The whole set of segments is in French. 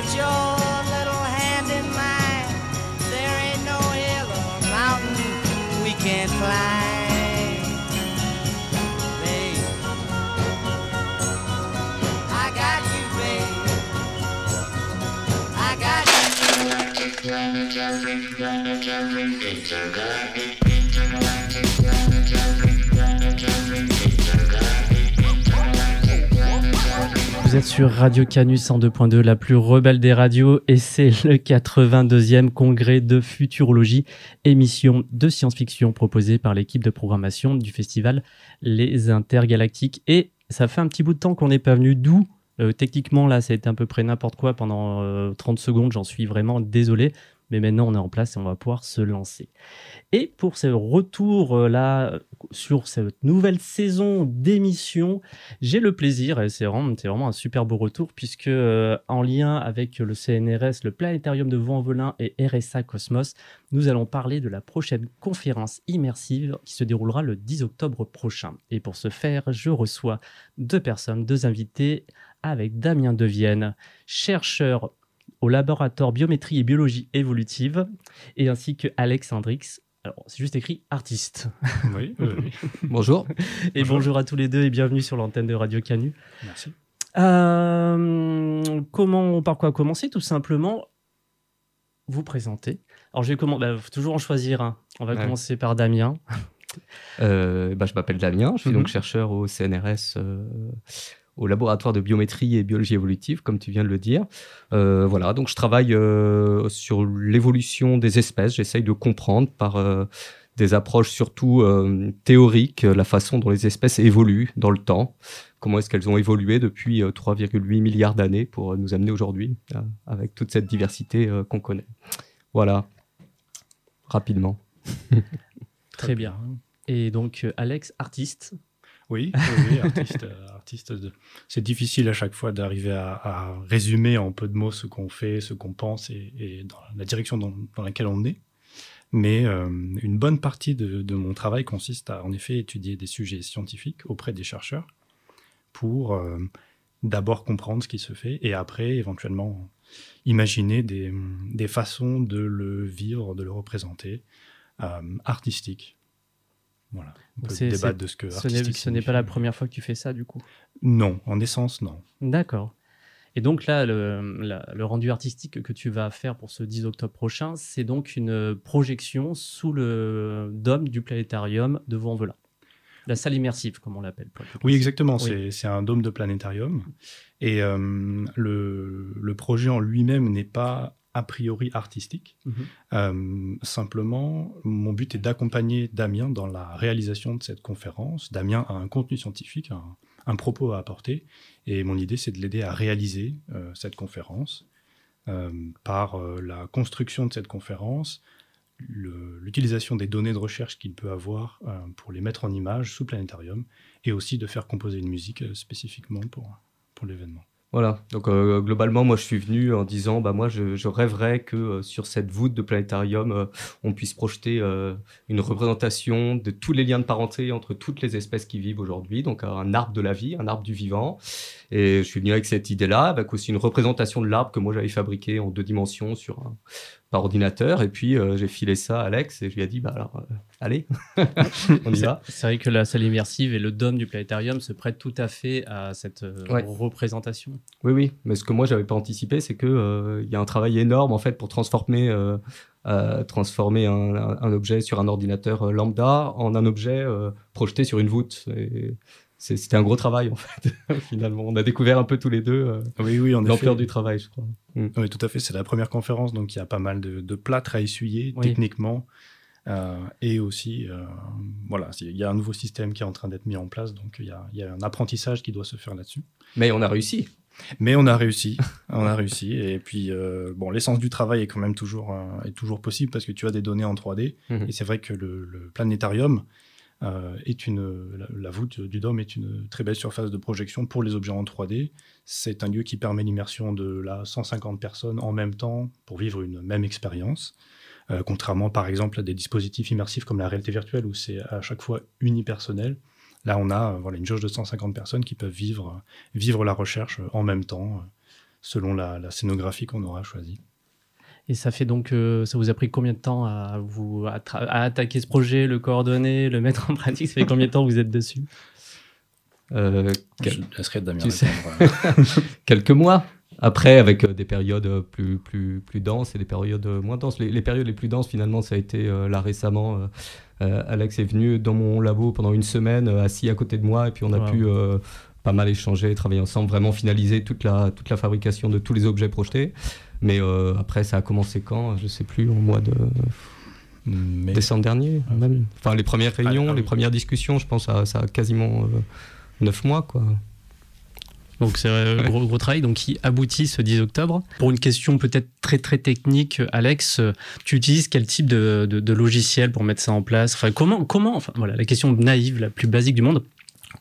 put your little hand in mine. There ain't no hill or mountain we can't climb. Babe, I got you, babe. I got you. Vous êtes sur Radio Canus en 2.2, la plus rebelle des radios, et c'est le 82e congrès de futurologie, émission de science-fiction proposée par l'équipe de programmation du festival Les Intergalactiques. Et ça fait un petit bout de temps qu'on n'est pas venu, d'où euh, techniquement là ça a été à peu près n'importe quoi pendant euh, 30 secondes, j'en suis vraiment désolé. Mais maintenant, on est en place et on va pouvoir se lancer. Et pour ce retour euh, là sur cette nouvelle saison d'émission, j'ai le plaisir, et c'est vraiment, c'est vraiment un super beau retour, puisque euh, en lien avec le CNRS, le Planétarium de Vaux-en-Velin et RSA Cosmos, nous allons parler de la prochaine conférence immersive qui se déroulera le 10 octobre prochain. Et pour ce faire, je reçois deux personnes, deux invités, avec Damien Devienne, chercheur au laboratoire biométrie et biologie évolutive, et ainsi que Alex Hendrix. Alors, c'est juste écrit artiste. Oui, oui, oui. Bonjour. Et bonjour. à tous les deux et bienvenue sur l'antenne de Radio Canu. Merci. Euh, comment, par quoi commencer? Tout simplement, vous présenter. Alors, je vais comment bah, faut toujours en choisir un. On va Ouais. commencer par Damien. Euh, bah, je m'appelle Damien, je suis Mhm. donc chercheur au CNRS, euh, au laboratoire de biométrie et biologie évolutive, comme tu viens de le dire. Euh, voilà, donc je travaille euh, sur l'évolution des espèces. J'essaye de comprendre par euh, des approches surtout théoriques la façon dont les espèces évoluent dans le temps. Comment est-ce qu'elles ont évolué depuis euh, 3,8 milliards d'années pour nous amener aujourd'hui avec toute cette diversité qu'on connaît. Voilà, rapidement. Très bien. Et donc, Alex, artiste? Oui, oui, artiste. euh, artiste C'est difficile à chaque fois d'arriver à, résumer en peu de mots ce qu'on fait, ce qu'on pense et, dans la direction dans, laquelle on est. Mais euh, une bonne partie de, mon travail consiste à en effet étudier des sujets scientifiques auprès des chercheurs pour euh, d'abord comprendre ce qui se fait et après éventuellement imaginer des, des façons de le vivre, de le représenter euh, artistique. Voilà. On peut C'est- débattre de ce que Ce n'est artistique ce n'est pas la première fois que tu fais ça, du coup. Non, en essence, non. D'accord. Et donc là, le, la- le rendu artistique que tu vas faire pour ce 10 octobre prochain, c'est donc une projection sous le dôme du planétarium de Vaux-en-Velin. La salle immersive, comme on l'appelle. Oui, exactement. Oui. C'est- C'est un dôme de planétarium. Et euh, le, le projet en lui-même n'est pas a priori artistique. Mhm. Euh, simplement, mon but est d'accompagner Damien dans la réalisation de cette conférence. Damien a un contenu scientifique, un, un propos à apporter. Et mon idée, c'est de l'aider à réaliser euh, cette conférence euh, par la construction de cette conférence, l'utilisation des données de recherche qu'il peut avoir pour les mettre en image sous planétarium et aussi de faire composer une musique spécifiquement pour, pour l'événement. Voilà, donc euh, globalement, moi je suis venu en disant, bah moi je, rêverais que euh, sur cette voûte de planétarium, euh, on puisse projeter euh, une représentation de tous les liens de parenté entre toutes les espèces qui vivent aujourd'hui, donc un arbre de la vie, un arbre du vivant. Et je suis venu avec cette idée-là, avec aussi une représentation de l'arbre que moi j'avais fabriqué en deux dimensions sur un, par ordinateur. Et puis euh, j'ai filé ça à Alex et je lui ai dit, bah alors, euh, allez, on y va. C'est vrai que la salle immersive et le dôme du planétarium se prêtent tout à fait à cette euh, Ouais. représentation. Oui, oui, mais ce que moi j'avais pas anticipé, c'est que euh, il y a un travail énorme en fait pour transformer, transformer un, un- un objet sur un ordinateur lambda en un objet projeté sur une voûte. Et C'était un gros travail en fait. Finalement, on a découvert un peu tous les deux euh, Oui, oui, l'ampleur du travail, je crois. Oui, tout à fait. C'est la première conférence, donc il y a pas mal de, de plâtre à essuyer Oui. techniquement. Euh, et aussi, euh, voilà, il y a un nouveau système qui est en train d'être mis en place, donc il y a, il y a un apprentissage qui doit se faire là-dessus. Mais on a réussi. Mais on a réussi, on a réussi. Et puis, euh, bon, l'essence du travail est quand même toujours, euh, est toujours possible parce que tu as des données en 3D. Mhm. Et c'est vrai que le, le planétarium euh, est une, la, voûte du dôme est une très belle surface de projection pour les objets en 3D. C'est un lieu qui permet l'immersion de là 150 personnes en même temps pour vivre une même expérience. Euh, contrairement par exemple à des dispositifs immersifs comme la réalité virtuelle où c'est à chaque fois unipersonnel. Là, on a euh, voilà, une jauge de 150 personnes qui peuvent vivre, vivre la recherche euh, en même temps, euh, selon la, scénographie qu'on aura choisie. Et ça fait donc, ça vous a pris combien de temps à vous à, attaquer ce projet, le coordonner, le mettre en pratique? Ça fait combien de temps que vous êtes dessus? Euh, Je Damien Quelques mois. Après, avec des périodes plus, plus, plus denses et des périodes moins denses. Les, périodes les plus denses, finalement, ça a été là récemment. Alex est venu dans mon labo pendant une semaine, assis à côté de moi, et puis on a pu pas mal échanger, travailler ensemble, vraiment finaliser toute la, toute la fabrication de tous les objets projetés. Mais euh, après, ça a commencé quand Je sais plus, au mois de décembre dernier. Ah, même. Enfin, les premières ah, réunions, ah les premières discussions, je pense, ça, ça a quasiment euh, neuf mois, quoi. Donc c'est un gros, gros travail donc, qui aboutit ce 10 octobre. Pour une question peut-être très très technique, Alex, tu utilises quel type de, de, logiciel pour mettre ça en place? Enfin, comment, comment, enfin voilà, la question naïve, la plus basique du monde,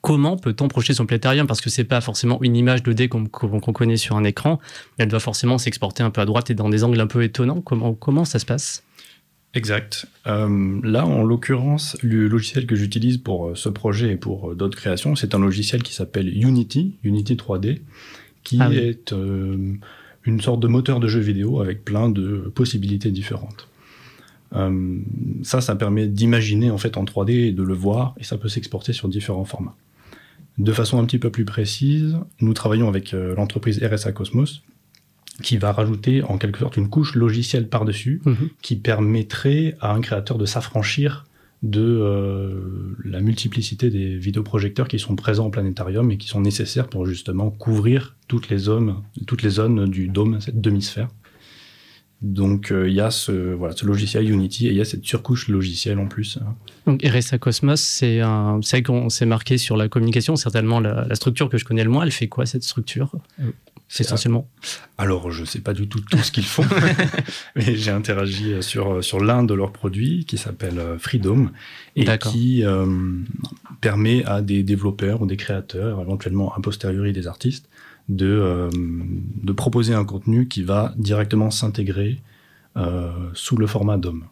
comment peut-on projeter son planétarium? Parce que c'est pas forcément une image 2D qu'on connaît sur un écran. Elle doit forcément s'exporter un peu à droite et dans des angles un peu étonnants. Comment, comment ça se passe? Exact. Euh, là, en l'occurrence, le logiciel que j'utilise pour euh, ce projet et pour euh, d'autres créations, c'est un logiciel qui s'appelle Unity, Unity 3D, qui ah est une sorte de moteur de jeu vidéo avec plein de possibilités différentes. Ça, ça permet d'imaginer en fait en 3D et de le voir, et ça peut s'exporter sur différents formats. De façon un petit peu plus précise, nous travaillons avec euh, l'entreprise RSA Cosmos, qui va rajouter en quelque sorte une couche logicielle par-dessus, mhm. qui permettrait à un créateur de s'affranchir de euh, la multiplicité des vidéoprojecteurs qui sont présents au planétarium et qui sont nécessaires pour justement couvrir toutes les zones, toutes les zones du dôme, cette demi-sphère. Donc euh, il y a ce, voilà, ce logiciel Unity et il y a cette surcouche logicielle en plus. Donc RSA Cosmos, c'est qu'on s'est marqué sur la communication, certainement la, structure que je connais le moins. Elle fait quoi cette structure? C'est essentiellement Alors je ne sais pas du tout tout ce qu'ils font, mais j'ai interagi sur, sur l'un de leurs produits qui s'appelle euh, Freedom et qui euh, permet à des développeurs ou des créateurs, éventuellement a posteriori des artistes, de, euh, de proposer un contenu qui va directement s'intégrer euh, sous le format DOM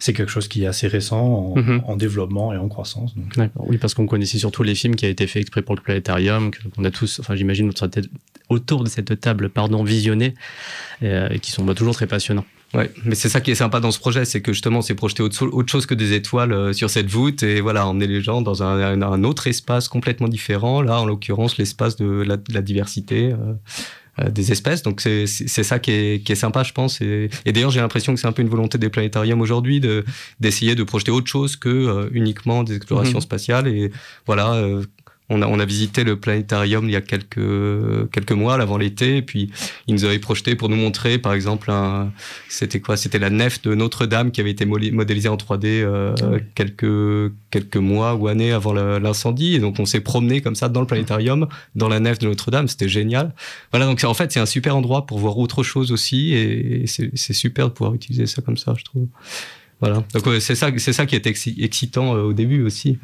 c'est quelque chose qui est assez récent en, mhm. développement et en croissance. Oui, parce qu'on connaissait surtout les films qui a été fait exprès pour le planétarium, qu'on a tous, enfin j'imagine autour de cette table, pardon, visionnés, euh, et qui sont bah, toujours très passionnants. Ouais, mais c'est ça qui est sympa dans ce projet, c'est que justement, c'est projeter autre, autre, chose que des étoiles euh, sur cette voûte et voilà, emmener les gens dans un, un autre espace complètement différent. Là, en l'occurrence, l'espace de la, de la diversité. Euh, euh, des espèces. Donc c'est ça qui est, qui est, sympa, je pense. Et, et d'ailleurs, j'ai l'impression que c'est un peu une volonté des planétariums aujourd'hui d'essayer de, projeter autre chose que uniquement des explorations mmh. spatiales. Et voilà, on a, on a visité le planétarium il y a quelques, quelques mois, avant l'été, et puis ils nous avaient projeté pour nous montrer, par exemple, c'était quoi? C'était la nef de Notre-Dame qui avait été modélisée en 3D euh, quelques, quelques mois ou années avant l'incendie. Et donc on s'est promené comme ça dans le planétarium, dans la nef de Notre-Dame, c'était génial. Voilà, donc en fait c'est un super endroit pour voir autre chose aussi, et c'est super de pouvoir utiliser ça comme ça, je trouve. Voilà, donc c'est ça, ça qui est excitant euh, au début aussi.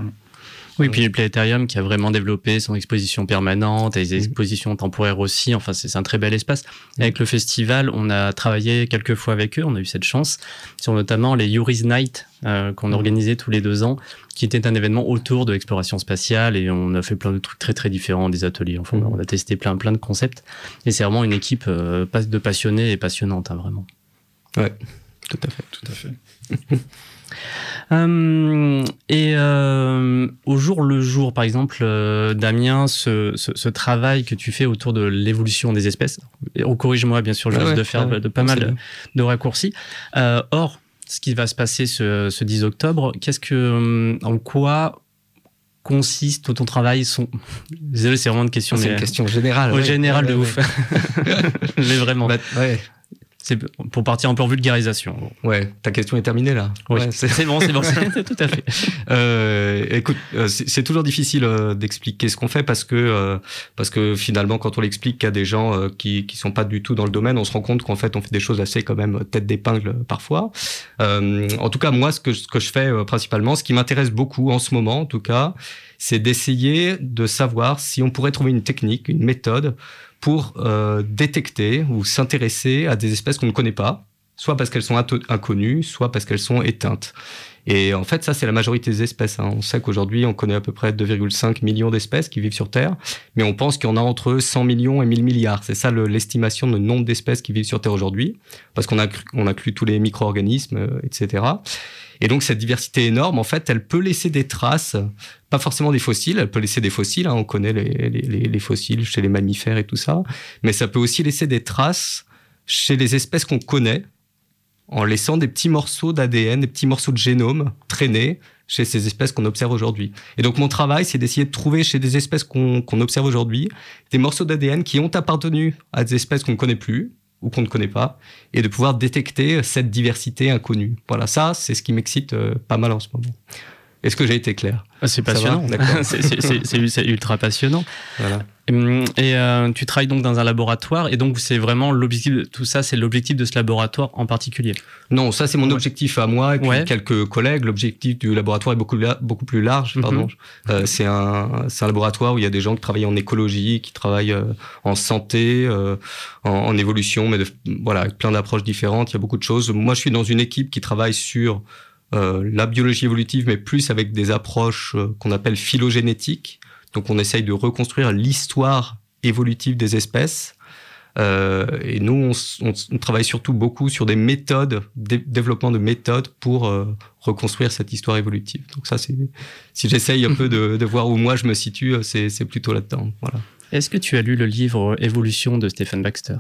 Oui, puis le Planétarium qui a vraiment développé son exposition permanente et les mhm. expositions temporaires aussi. Enfin, c'est un très bel espace. Mhm. Avec le festival, on a travaillé quelques fois avec eux, on a eu cette chance, sur notamment les Yuri's Night euh, qu'on mhm. organisait tous les deux ans, qui était un événement autour de l'exploration spatiale et on a fait plein de trucs très très différents, des ateliers. Enfin, on a testé plein plein de concepts et c'est vraiment une équipe euh, de passionnés et passionnante, hein, vraiment. Ouais, tout à fait. Tout à fait. Euh, et euh, au jour le jour, par exemple, euh, Damien, ce, travail que tu fais autour de l'évolution des espèces, corrige-moi bien sûr, je ah de faire de, pas mal de, raccourcis. or, ce qui va se passer ce, 10 octobre, qu'est-ce que, en quoi consiste ton travail sont... Désolé, c'est vraiment une question. c'est une question générale. Au général de ouf. mais vraiment. Bah, c'est pour partir un peu en vulgarisation. Ouais, ta question est terminée là. Oui, c'est bon, c'est bon, tout à fait. Euh, écoute, euh, c'est toujours difficile euh, d'expliquer ce qu'on fait parce que parce que finalement, quand on l'explique à des gens qui qui sont pas du tout dans le domaine, on se rend compte qu'en fait, on fait des choses assez quand même tête d'épingle parfois. en tout cas, moi, ce que ce que je fais principalement, ce qui m'intéresse beaucoup en ce moment, en tout cas, c'est d'essayer de savoir si on pourrait trouver une technique, une méthode pour euh, détecter ou s'intéresser à des espèces qu'on ne connaît pas, soit parce qu'elles sont inconnues, soit parce qu'elles sont éteintes. Et en fait, ça, c'est la majorité des espèces. Hein. On sait qu'aujourd'hui, on connaît à peu près 2,5 millions d'espèces qui vivent sur Terre, mais on pense qu'il y en a entre 100 millions et 1000 milliards. C'est ça l'estimation de nombre d'espèces qui vivent sur Terre aujourd'hui, parce qu'on inclut tous les micro-organismes, euh, etc. Et donc cette diversité énorme, en fait, elle peut laisser des traces, pas forcément des fossiles, elle peut laisser des fossiles, hein, on connaît les, fossiles chez les mammifères et tout ça, mais ça peut aussi laisser des traces chez les espèces qu'on connaît, en laissant des petits morceaux d'ADN, des petits morceaux de génome traînés chez ces espèces qu'on observe aujourd'hui. Et donc mon travail, c'est d'essayer de trouver chez des espèces qu'on observe aujourd'hui des morceaux d'ADN qui ont appartenu à des espèces qu'on ne connaît plus, ou qu'on ne connaît pas, et de pouvoir détecter cette diversité inconnue. Voilà, ça, c'est ce qui m'excite euh, pas mal en ce moment. Est-ce que j'ai été clair? Ah, C'est passionnant. c'est ultra passionnant. Voilà. Hum, et, euh, tu travailles donc dans un laboratoire, et donc c'est vraiment l'objectif de tout ça, c'est l'objectif de ce laboratoire en particulier? Non, ça c'est mon objectif à moi et puis quelques collègues. L'objectif du laboratoire est beaucoup, beaucoup plus large. Mhm. Pardon. Euh, c'est un, un, laboratoire où il y a des gens qui travaillent en écologie, qui travaillent euh, en santé, en, en, évolution, mais de, voilà, avec plein d'approches différentes. Il y a beaucoup de choses. Moi, je suis dans une équipe qui travaille sur la biologie évolutive, mais plus avec des approches euh, qu'on appelle phylogénétiques. Donc on essaye de reconstruire l'histoire évolutive des espèces. Euh, et nous, on, travaille surtout beaucoup sur des méthodes, développement de méthodes pour reconstruire cette histoire évolutive. Donc ça, c'est si j'essaye un peu de, de, voir où moi je me situe, c'est plutôt là-dedans. Voilà. Est-ce que tu as lu le livre Évolution de Stephen Baxter?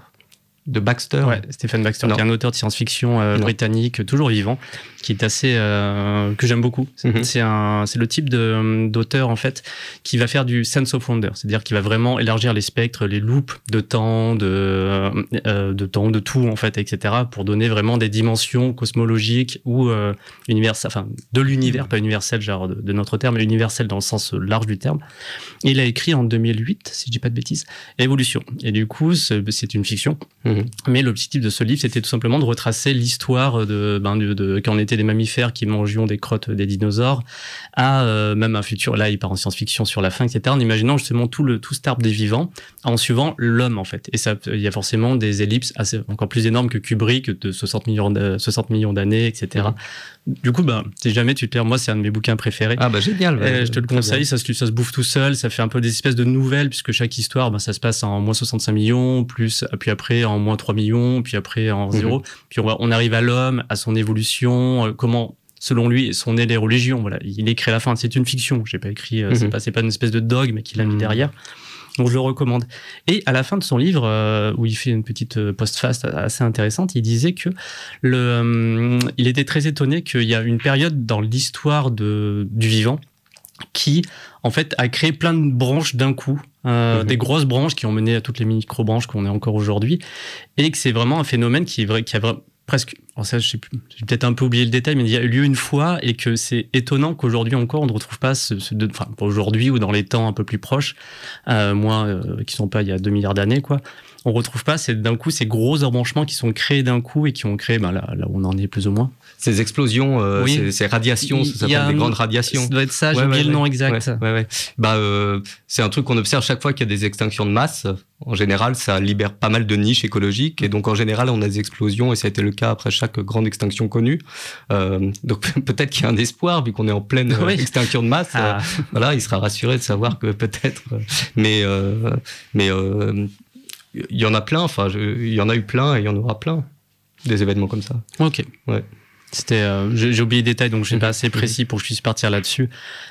De Baxter. Ouais, Stephen Baxter, qui est un auteur de science-fiction euh, britannique, toujours vivant, qui est assez euh, que j'aime beaucoup. C'est un, c'est le type de d'auteur en fait qui va faire du sense of wonder, c'est-à-dire qui va vraiment élargir les spectres, les loupes de temps, de euh, de temps, de tout en fait, etc. pour donner vraiment des dimensions cosmologiques ou universelles, enfin de l'univers, pas universel genre de, notre terme, mais universel dans le sens large du terme. il a écrit en 2008, si je dis pas de bêtises, Évolution. Et du coup, c'est une fiction. Mhm. Mhm. Mais l'objectif de ce livre, c'était tout simplement de retracer l'histoire de, ben, de, de quand on était des mammifères qui mangions des crottes des dinosaures, à euh, même un futur. Là, il part en science-fiction sur la fin, etc. En imaginant justement tout le tout cet arbre des vivants, en suivant l'homme en fait. Et ça, il y a forcément des ellipses assez encore plus énormes que Kubrick de 60 millions 60 millions d'années, etc. Du coup, bah, si jamais tu te moi, c'est un de mes bouquins préférés. Ah, bah, génial. je te le conseille, ça, ça, se bouffe tout seul, ça fait un peu des espèces de nouvelles, puisque chaque histoire, bah, ça se passe en moins 65 millions, plus, puis après en moins 3 millions, puis après en 0. Mhm. Puis on, on arrive à l'homme, à son évolution, euh, comment selon lui, sont nées les religions. Voilà, il écrit à la fin. C'est une fiction. J'ai pas écrit. Euh, c'est mhm. pas, pas une espèce de dogme qu'il a mis mhm. derrière. Donc je le recommande. Et à la fin de son livre, euh, où il fait une petite post-fast assez intéressante, il disait que le, euh, il était très étonné qu'il y a une période dans l'histoire du vivant qui, en fait, a créé plein de branches d'un coup, mhm. des grosses branches qui ont mené à toutes les micro-branches qu'on est encore aujourd'hui, et que c'est vraiment un phénomène qui, est vrai, qui a presque, ça, j'ai peut-être un peu oublié le détail, mais il y a eu lieu une fois et que c'est étonnant qu'aujourd'hui encore on ne retrouve pas ce, enfin, aujourd'hui ou dans les temps un peu plus proches, euh, moins euh, qui sont pas il y a 2 milliards d'années, quoi. On retrouve pas d'un coup ces gros embranchements qui sont créés d'un coup et qui ont créé, ben là, là où on en est plus ou moins ces explosions, euh, ces, radiations, ça s'appelle des grandes radiations. Ça doit être ça, j'ai oublié le nom exact. Bah, euh, c'est un truc qu'on observe chaque fois qu'il y a des extinctions de masse. En général, ça libère pas mal de niches écologiques et donc en général, on a des explosions et ça a été le cas après chaque grande extinction connue. Euh, donc peut-être qu'il y a un espoir vu qu'on est en pleine euh, extinction de masse. Ah. Euh, voilà, il sera rassuré de savoir que peut-être. Mais mais il y en a plein. Enfin, il y en a eu plein et il y en aura plein des événements comme ça. Ok. Ouais. C'était, euh, j'ai oublié les détails, donc je suis pas assez précis pour que je puisse partir là-dessus.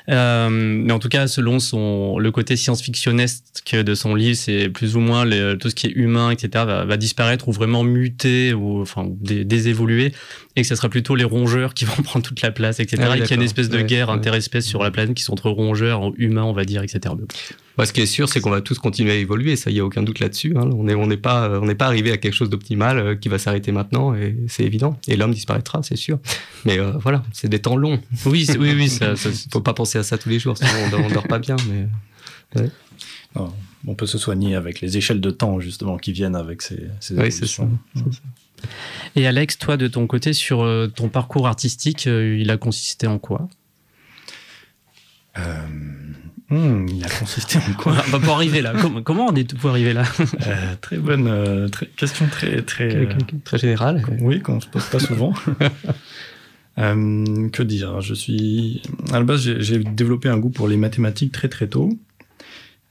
Euh, mais en tout cas, selon son le côté science-fictionnesque de son livre, c'est plus ou moins tout ce qui est humain, etc., va, va disparaître ou vraiment muter ou enfin désévoluer et que ce sera plutôt les rongeurs qui vont prendre toute la place, etc. Ah et qu'il y a une espèce de guerre interespèce sur la planète qui sont entre rongeurs, humains, on va dire, etc. Bah, ce qui est sûr, c'est qu'on va tous continuer à évoluer, ça, il y a aucun doute là-dessus. Hein. On n'est on n'est pas, on n'est pas arrivé à quelque chose d'optimal euh, qui va s'arrêter maintenant, et c'est évident. Et l'homme disparaîtra, c'est sûr. Mais euh, voilà, c'est des temps longs. Oui, oui, oui. Ça, ça, faut pas penser à ça tous les jours, sinon on dort, dort pas bien. Mais on peut se soigner avec les échelles de temps justement qui viennent avec ces, ces oui, c'est ça. Et Alex, toi, de ton côté, sur euh, ton parcours artistique, euh, il a consisté en quoi? Euh, hmm, il a consisté en quoi On va pas arriver là. Comment, on est pour arriver là Très bonne question, très très très générale. Oui, qu'on se pose pas souvent. Euh, que dire Je suis à la base, j'ai- développé un goût pour les mathématiques très très tôt.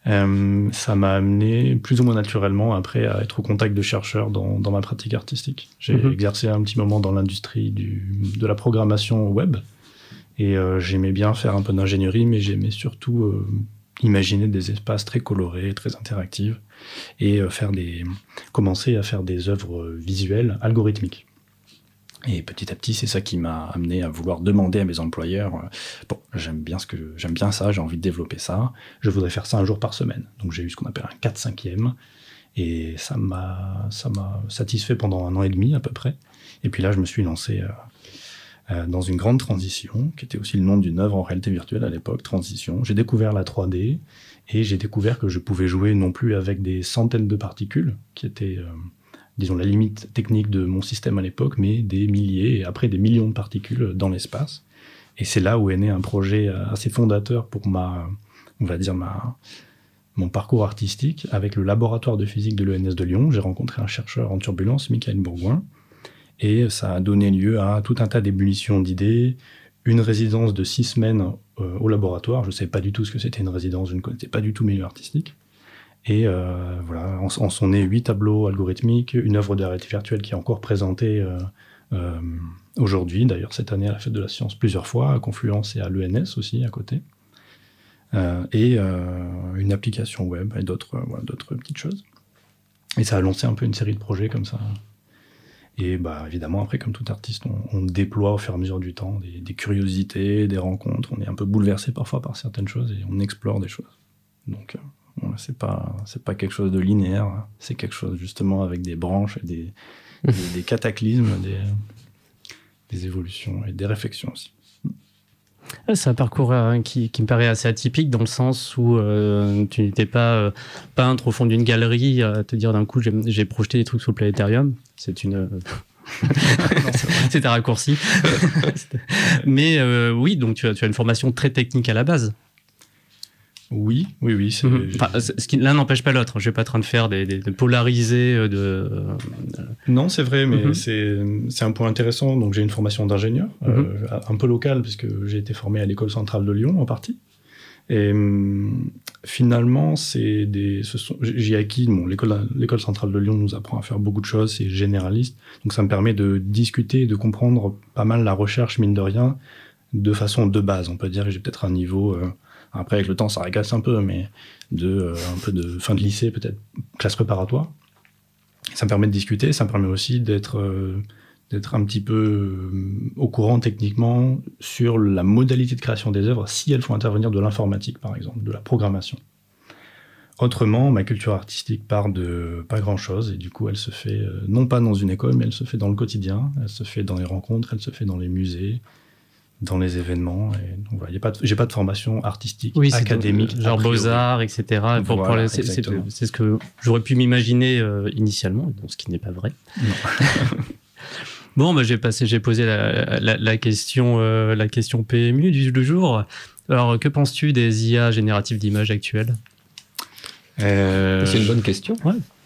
Euh, ça m'a amené plus ou moins naturellement après à être au contact de chercheurs dans, dans ma pratique artistique. J'ai Mhm. exercé un petit moment dans l'industrie du- de la programmation web et euh, j'aimais bien faire un peu d'ingénierie, mais j'aimais surtout euh, imaginer des espaces très colorés, très interactifs et euh, faire des, commencer à faire des œuvres visuelles algorithmiques. Et petit à petit, c'est ça qui m'a amené à vouloir demander à mes employeurs bon, j'aime bien ce que j'aime bien ça, j'ai envie de développer ça, je voudrais faire ça un jour par semaine. Donc j'ai eu ce qu'on appelle un 4 5 e et ça m'a ça m'a satisfait pendant un an et demi à peu près. Et puis là, je me suis lancé euh, dans une grande transition, qui était aussi le nom d'une œuvre en réalité virtuelle à l'époque, Transition. J'ai découvert la 3D et j'ai découvert que je pouvais jouer non plus avec des centaines de particules, qui étaient, euh, disons, la limite technique de mon système à l'époque, mais des milliers et après des millions de particules dans l'espace. Et c'est là où est né un projet euh, assez fondateur pour ma, on va dire, ma, mon parcours artistique avec le laboratoire de physique de l'ENS de Lyon. J'ai rencontré un chercheur en turbulence, Michael Bourgoin, et ça a donné lieu à tout un tas d'ébullitions d'idées, une résidence de six semaines euh, au laboratoire. Je ne savais pas du tout ce que c'était une résidence, je ne connaissais pas du tout milieu artistique. Et euh, voilà, en, sont nés huit tableaux algorithmiques, une œuvre de réalité virtuelle qui est encore présentée euh, aujourd'hui, d'ailleurs cette année à la Fête de la Science plusieurs fois, à Confluence et à l'ENS aussi à côté. Et une application web et d'autres petites choses. Et ça a lancé un peu une série de projets comme ça. Et bah, évidemment, après, comme tout artiste, on, on déploie au fur et à mesure du temps des, des curiosités, des rencontres. On est un peu bouleversé parfois par certaines choses et on explore des choses. Donc, euh, c'est pas c'est pas quelque chose de linéaire. hein. C'est quelque chose justement avec des branches et des, des, des cataclysmes, des, des évolutions et des réflexions aussi. C'est un parcours euh, qui, qui me paraît assez atypique dans le sens où euh, tu n'étais pas euh, peintre au fond d'une galerie à te dire d'un coup j'ai projeté des trucs sur le planétarium. C'est une. C'est un raccourci. Mais euh, oui, donc tu as, tu as une formation très technique à la base. Oui, oui, oui. Mhm. Enfin, ce qui- L'un n'empêche pas l'autre. Je suis pas en train de faire des, des, de polariser euh, de. euh, Non, c'est vrai, mais Mhm. c'est un point intéressant. Donc, j'ai une formation d'ingénieur, euh, un peu locale, puisque j'ai été formé à l'école centrale de Lyon en partie. Et hum, finalement, c'est des, j'ai acquis, bon, l'école, l'école centrale de Lyon nous apprend à faire beaucoup de choses, c'est généraliste. Donc, ça me permet de discuter et de comprendre pas mal la recherche, mine de rien, de façon de base. On peut dire que j'ai peut-être un niveau, euh, après, avec le temps, ça régresse un peu, mais de, euh, un peu de fin de lycée, peut-être classe préparatoire. Ça me permet de discuter, ça me permet aussi d'être euh, d'être un petit peu euh, au courant techniquement sur la modalité de création des œuvres si elles font intervenir de l'informatique, par exemple, de la programmation. Autrement, ma culture artistique part de pas grand-chose et du coup, elle se fait non pas dans une école, mais elle se fait dans le quotidien, elle se fait dans les rencontres, elle se fait dans les musées, dans les événements. Et donc, voilà, j'ai pas de formation artistique, Oui, académique, genre a priori. beaux-arts, etc. Pour- pour Voilà, les- c'est- c'est exactement. c'est ce que j'aurais pu m'imaginer euh, initialement, donc ce qui n'est pas vrai. bon, bah, j'ai passé, j'ai posé la, la- la question, euh, la question PMU du, du jour. Alors, que penses-tu des IA génératives d'images actuelles? Euh, C'est une bonne question.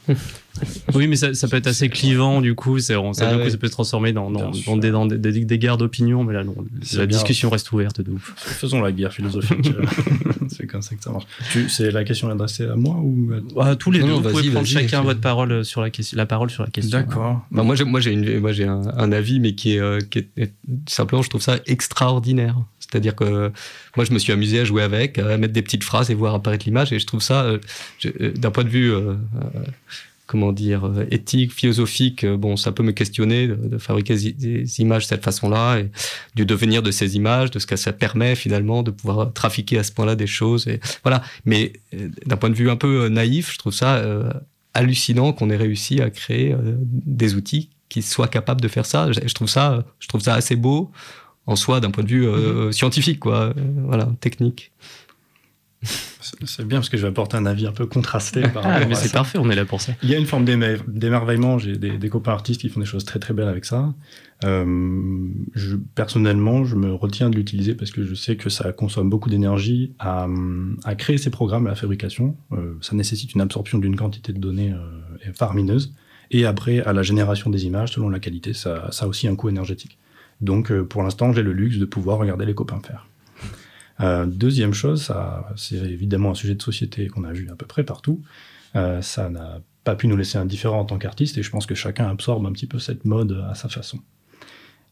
Oui, mais ça, ça peut être assez clivant du coup. C'est, on, ça, Ah du coup, ouais. ça peut se transformer dans, des, dans des, des- des guerres d'opinion. Mais là, non, la bien. discussion reste ouverte de ouf. Faisons la guerre philosophique. euh, c'est comme ça que ça marche. Tu, c'est la question adressée à moi ou à... Ah, tous les Non, deux, non, vous pouvez prendre chacun votre parole sur la question, la parole sur la question. Bah, moi, j'ai, moi, j'ai, une, moi, j'ai un, un avis, mais qui est, euh, qui est simplement, je trouve ça extraordinaire. C'est-à-dire que moi, je me suis amusé à jouer avec, à mettre des petites phrases et voir apparaître l'image. Et je trouve ça, euh, je- euh, d'un point de vue, euh, euh, comment dire, euh, éthique, philosophique, euh, bon, ça peut me questionner de, de fabriquer des, images de cette façon-là et du devenir de ces images, de ce que ça permet finalement de pouvoir trafiquer à ce point-là des choses. Et voilà. Mais euh, d'un point de vue un peu naïf, je trouve ça euh, hallucinant qu'on ait réussi à créer euh, des outils qui soient capables de faire ça. Je, je trouve ça, je trouve ça assez beau en soi d'un point de vue euh, scientifique, quoi. Voilà, technique. C'est bien parce que je vais apporter un avis un peu contrasté par Ah, mais c'est parfait, on est là pour ça. Il y a une forme d'émer- d'émerveillement. J'ai des, des copains artistes qui font des choses très très belles avec ça. Euh, je, personnellement, je me retiens de l'utiliser parce que je sais que ça consomme beaucoup d'énergie à, à créer ces programmes à la fabrication. Euh, ça nécessite une absorption d'une quantité de données euh, faramineuse. Et après, à la génération des images, selon la qualité, ça, ça a aussi un coût énergétique. Donc, euh, pour l'instant, j'ai le luxe de pouvoir regarder les copains faire. Euh, deuxième chose, c'est évidemment un sujet de société qu'on a vu à peu près partout. Euh, ça n'a pas pu nous laisser indifférents en tant qu'artistes, et je pense que chacun absorbe un petit peu cette mode à sa façon.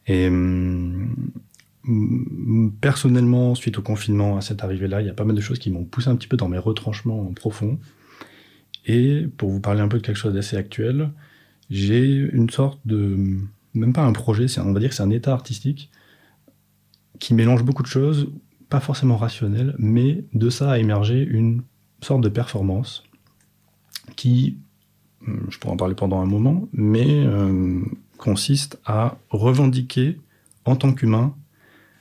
Et hum, hum, personnellement, suite au confinement, à cette arrivée-là, il y a pas mal de choses qui m'ont poussé un petit peu dans mes retranchements profonds. Et pour vous parler un peu de quelque chose d'assez actuel, j'ai une sorte de, même pas un projet, on va dire que c'est un état artistique qui mélange beaucoup de choses, pas forcément rationnelles, mais de ça a émergé une sorte de performance qui, hum, je pourrais en parler pendant un moment, mais euh, consiste à revendiquer en tant qu'humain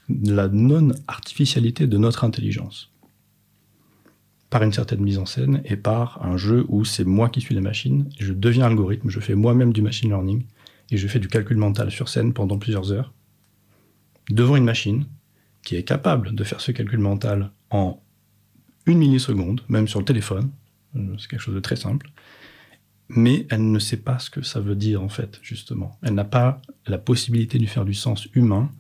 la non-artificialité de notre intelligence. Par une certaine mise en scène et par un jeu où c'est moi qui suis la machine, je deviens algorithme, je fais moi-même du machine learning et je fais du calcul mental sur scène pendant plusieurs heures devant une machine qui est capable de faire ce calcul mental en une milliseconde, même sur le téléphone, Euh, c'est quelque chose de très simple, mais elle ne sait pas ce que ça veut dire en fait, justement. Elle n'a pas la possibilité de faire du sens humain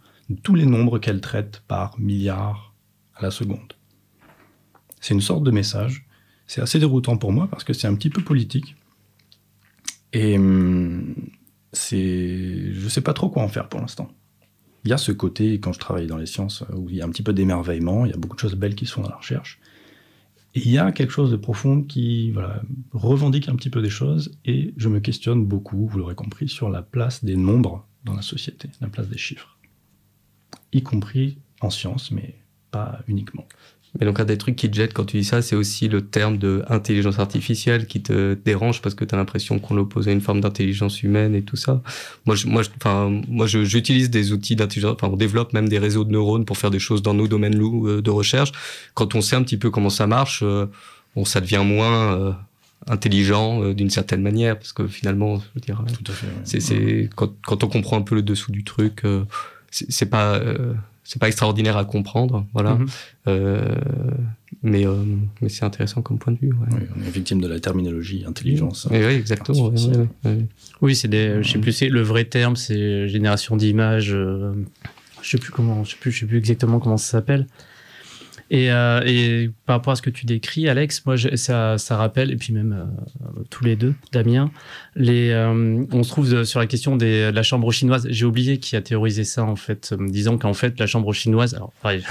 tous les nombres qu'elle traite par milliards à la seconde. C'est une sorte de message. C'est assez déroutant pour moi parce que c'est un petit peu politique. Et hum, c'est, je sais pas trop quoi en faire pour l'instant. Il y a ce côté, quand je travaille dans les sciences, où il y a un petit peu d'émerveillement, il y a beaucoup de choses belles qui se font dans la recherche. Et il y a quelque chose de profond qui revendique un petit peu des choses, et je me questionne beaucoup, vous l'aurez compris, sur la place des nombres dans la société, la place des chiffres. Y compris en sciences, mais pas uniquement. Mais donc, un des trucs qui te jette quand tu dis ça, c'est aussi le terme de intelligence artificielle qui te dérange parce que tu as l'impression qu'on l'oppose à une forme d'intelligence humaine et tout ça. Moi, je, moi, enfin, moi, j'utilise des outils d'intelligence, enfin, on développe même des réseaux de neurones pour faire des choses dans nos domaines euh, de recherche. Quand on sait un petit peu comment ça marche, euh, bon, ça devient moins euh, intelligent euh, d'une certaine manière parce que finalement, je veux dire, Tout à fait. ouais. c'est, quand, quand on comprend un peu le dessous du truc, c'est, c'est pas euh, c'est pas extraordinaire à comprendre, voilà. Mhm. Euh, mais euh, mais c'est intéressant comme point de vue. Ouais. Oui, on est victime de la terminologie intelligence. Oui, oui, exactement. ouais, artificielle. ouais, ouais. Oui, c'est des, je sais plus, c'est le vrai terme, c'est génération d'images. euh, je sais plus comment, je sais plus, je sais plus exactement comment ça s'appelle. Et, euh, et par rapport à ce que tu décris, Alex, moi, ça, ça rappelle, et puis même euh, tous les deux, Damien, les, euh, on se trouve sur la question des, de la chambre chinoise. J'ai oublié qui a théorisé ça, en fait, me disant qu'en fait, la chambre chinoise, alors, pareil,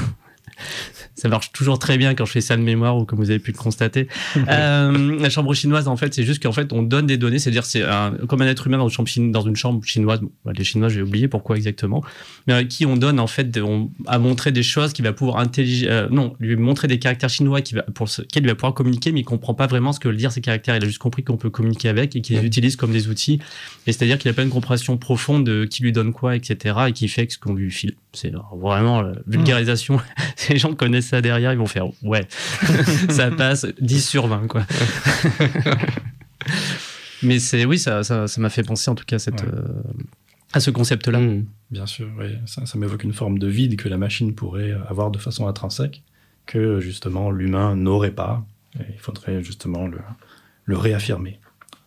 ça marche toujours très bien quand je fais ça de mémoire ou comme vous avez pu le constater. Euh, la chambre chinoise, en fait, c'est juste qu'en fait, on donne des données, c'est-à-dire c'est un, comme un être humain dans une chambre, chine- dans une chambre chinoise. Bon, bah, les Chinois, j'ai oublié pourquoi exactement, mais à qui on donne en fait, on, à montrer des choses qui va pouvoir intelliger, euh, non, lui montrer des caractères chinois qui va pour ce, qu'il va pouvoir communiquer, mais il comprend pas vraiment ce que veulent dire ces caractères. Il a juste compris qu'on peut communiquer avec et qu'il les utilise comme des outils. Et c'est-à-dire qu'il a pas une compréhension profonde de qui lui donne quoi, etc. et qui fait ce qu'on lui file. C'est vraiment la vulgarisation. les gens connaissent ça derrière, ils vont faire ouais, ça passe 10 sur 20 quoi. Mais c'est oui, ça ça ça m'a fait penser en tout cas à cette Ouais. euh, à ce concept-là. Mm. Bien sûr, oui. Ça, ça m'évoque une forme de vide que la machine pourrait avoir de façon intrinsèque, que justement l'humain n'aurait pas. Et il faudrait justement le, le réaffirmer.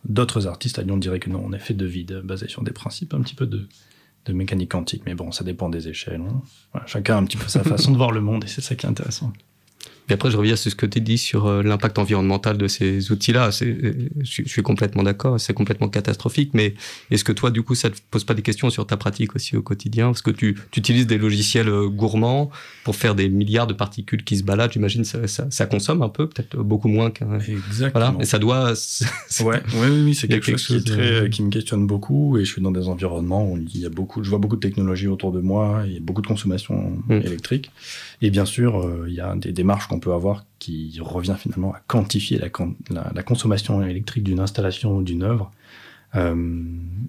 D'autres artistes à Lyon diraient que non, on est fait de vide, basé sur des principes un petit peu de, de mécanique quantique. Mais bon, ça dépend des échelles. hein. Chacun a un petit peu sa façon de voir le monde et c'est ça qui est intéressant. Et après, je reviens sur ce que tu dis sur euh, l'impact environnemental de ces outils-là. Euh, je, suis- complètement d'accord, c'est complètement catastrophique. Mais est-ce que toi, du coup, ça te pose pas des questions sur ta pratique aussi au quotidien? Parce que tu, tu utilises des logiciels euh, gourmands pour faire des milliards de particules qui se baladent. J'imagine ça, ça, ça consomme un peu, peut-être beaucoup moins qu'un. Exactement. Voilà. Et ça doit. Ouais, oui, oui, oui, c'est quelque, quelque chose, qui, est chose de- très, qui me questionne beaucoup et je suis dans des environnements où il y a beaucoup, je vois beaucoup de technologies autour de moi, il y a beaucoup de consommation Mm. électrique et bien sûr euh, il y a des démarches qu'on peut avoir qui revient finalement à quantifier la, con- la, la consommation électrique d'une installation ou d'une œuvre. Euh,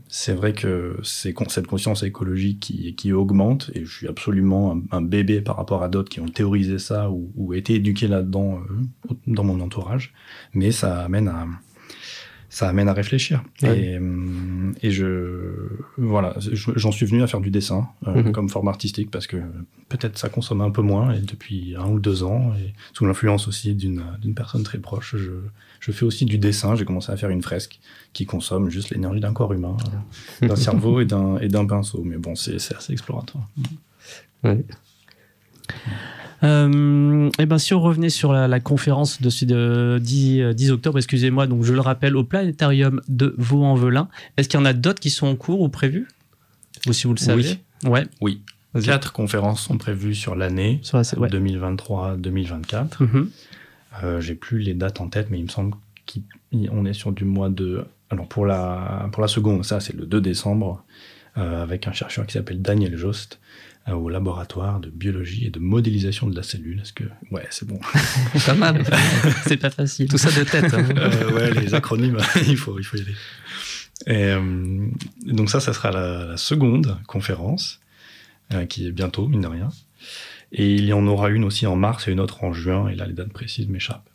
c'est vrai que c'est cette conscience écologique qui, augmente et je suis absolument un, un bébé par rapport à d'autres qui ont théorisé ça ou, ou été éduqués là-dedans euh, dans mon entourage, mais ça amène à ça amène à réfléchir. Ouais. Et, et je, voilà, je- j'en suis venu à faire du dessin euh, Mhm. comme forme artistique parce que peut-être ça consomme un peu moins et depuis un ou deux ans et sous l'influence aussi d'une personne très proche, je, je fais aussi du dessin. J'ai commencé à faire une fresque qui consomme juste l'énergie d'un corps humain, euh, d'un cerveau et d'un pinceau. Mais bon, c'est c'est assez exploratoire. Ouais. Euh, et ben si on revenait sur la, la conférence de, ce- de 10, euh, 10 octobre, excusez-moi, donc je le rappelle, au planétarium de Vaux-en-Velin, est-ce qu'il y en a d'autres qui sont en cours ou prévus? Ou si vous le savez Ouais, Oui, Vas-y. quatre conférences sont prévues sur l'année sur la- ouais. 2023-2024. Mhm. Euh, J'ai plus les dates en tête, mais il me semble qu'on est sur du mois de. Alors pour la, pour la seconde, ça c'est le 2 décembre, avec un chercheur qui s'appelle Daniel Jost, euh, au laboratoire de biologie et de modélisation de la cellule. Est-ce que. Ouais, c'est bon. Pas mal. C'est pas facile. Tout ça de tête. hein. Euh, ouais, les acronymes, il, faut, il faut y aller. Et, euh, donc ça, ça sera la, la seconde conférence, euh, qui est bientôt, mine de rien. Et il y en aura une aussi en mars et une autre en juin, et là, les dates précises m'échappent.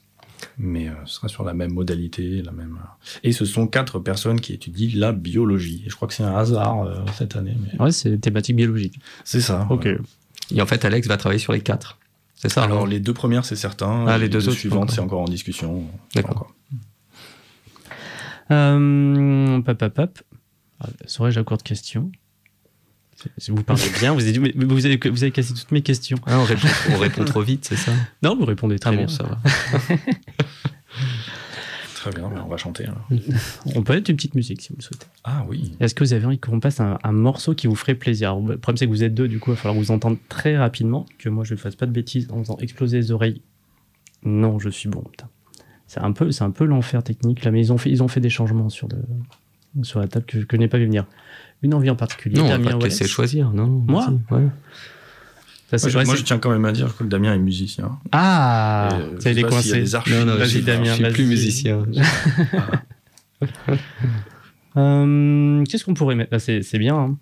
Mais euh, ce sera sur la même modalité, la même... euh, Et ce sont quatre personnes qui étudient la biologie. Et je crois que c'est un hasard euh, cette année, mais Ouais, c'est thématique biologique. c'est ça. ouais. Et en fait, Alex va travailler sur les quatre. C'est ça Alors les deux premières, c'est certain. Ah, les deux autres, suivantes, c'est encore en discussion. D'accord. Euh, pop, pop, pop. Ah, Serais-je à courte question Si Vous parlez bien, vous avez, mais vous, avez, vous avez cassé toutes mes questions. Ah, on, répond, on répond trop vite, c'est ça? Non, vous répondez très Ah bien. bon, ça va. Très bien, on va chanter. alors. On peut mettre une petite musique si vous le souhaitez. Ah oui. Est-ce que vous avez envie qu'on passe un, un morceau qui vous ferait plaisir? Alors, Le problème, c'est que vous êtes deux, du coup, il va falloir vous entendre très rapidement, que moi, je ne fasse pas de bêtises en faisant exploser les oreilles. Non, je suis bon, putain. C'est un peu, c'est un peu l'enfer technique, là, mais ils ont fait, ils ont fait des changements sur, le, sur la table que, que je n'ai pas vu venir. Une envie en particulier, Non, on va Damien pas te Wallace. laisser choisir, non Moi ouais. Ça, c'est Moi, vrai, moi, je tiens quand même à dire que Damien est musicien. Ah, Et, euh, vous je allez sais pas s'il y a coincer. des archives. Non, non, Vas-y, je, Damien, je suis plus musicien. Euh, Qu'est-ce qu'on pourrait mettre? Là, c'est bien. hein.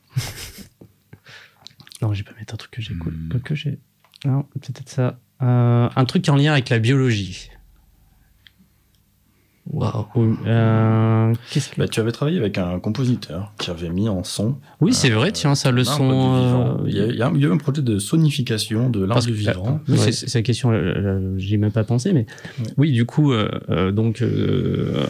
non, je vais pas mettre un truc que j'écoute. Hmm. Que j'ai. Non, peut-être ça. Euh, un truc en lien avec la biologie. Waouh. Ou, euh, Qu'est-ce que... Bah, tu avais travaillé avec un compositeur qui avait mis en son. Oui, c'est euh, vrai, tiens, ça, le son. du vivant. euh, Il y, a, il y a- il y a eu un projet de sonification de l'arbre du vivant. Oui, Ouais. c'est- la question, euh, euh, j'y ai même pas pensé, mais Ouais. oui, du coup, euh, euh, donc, euh,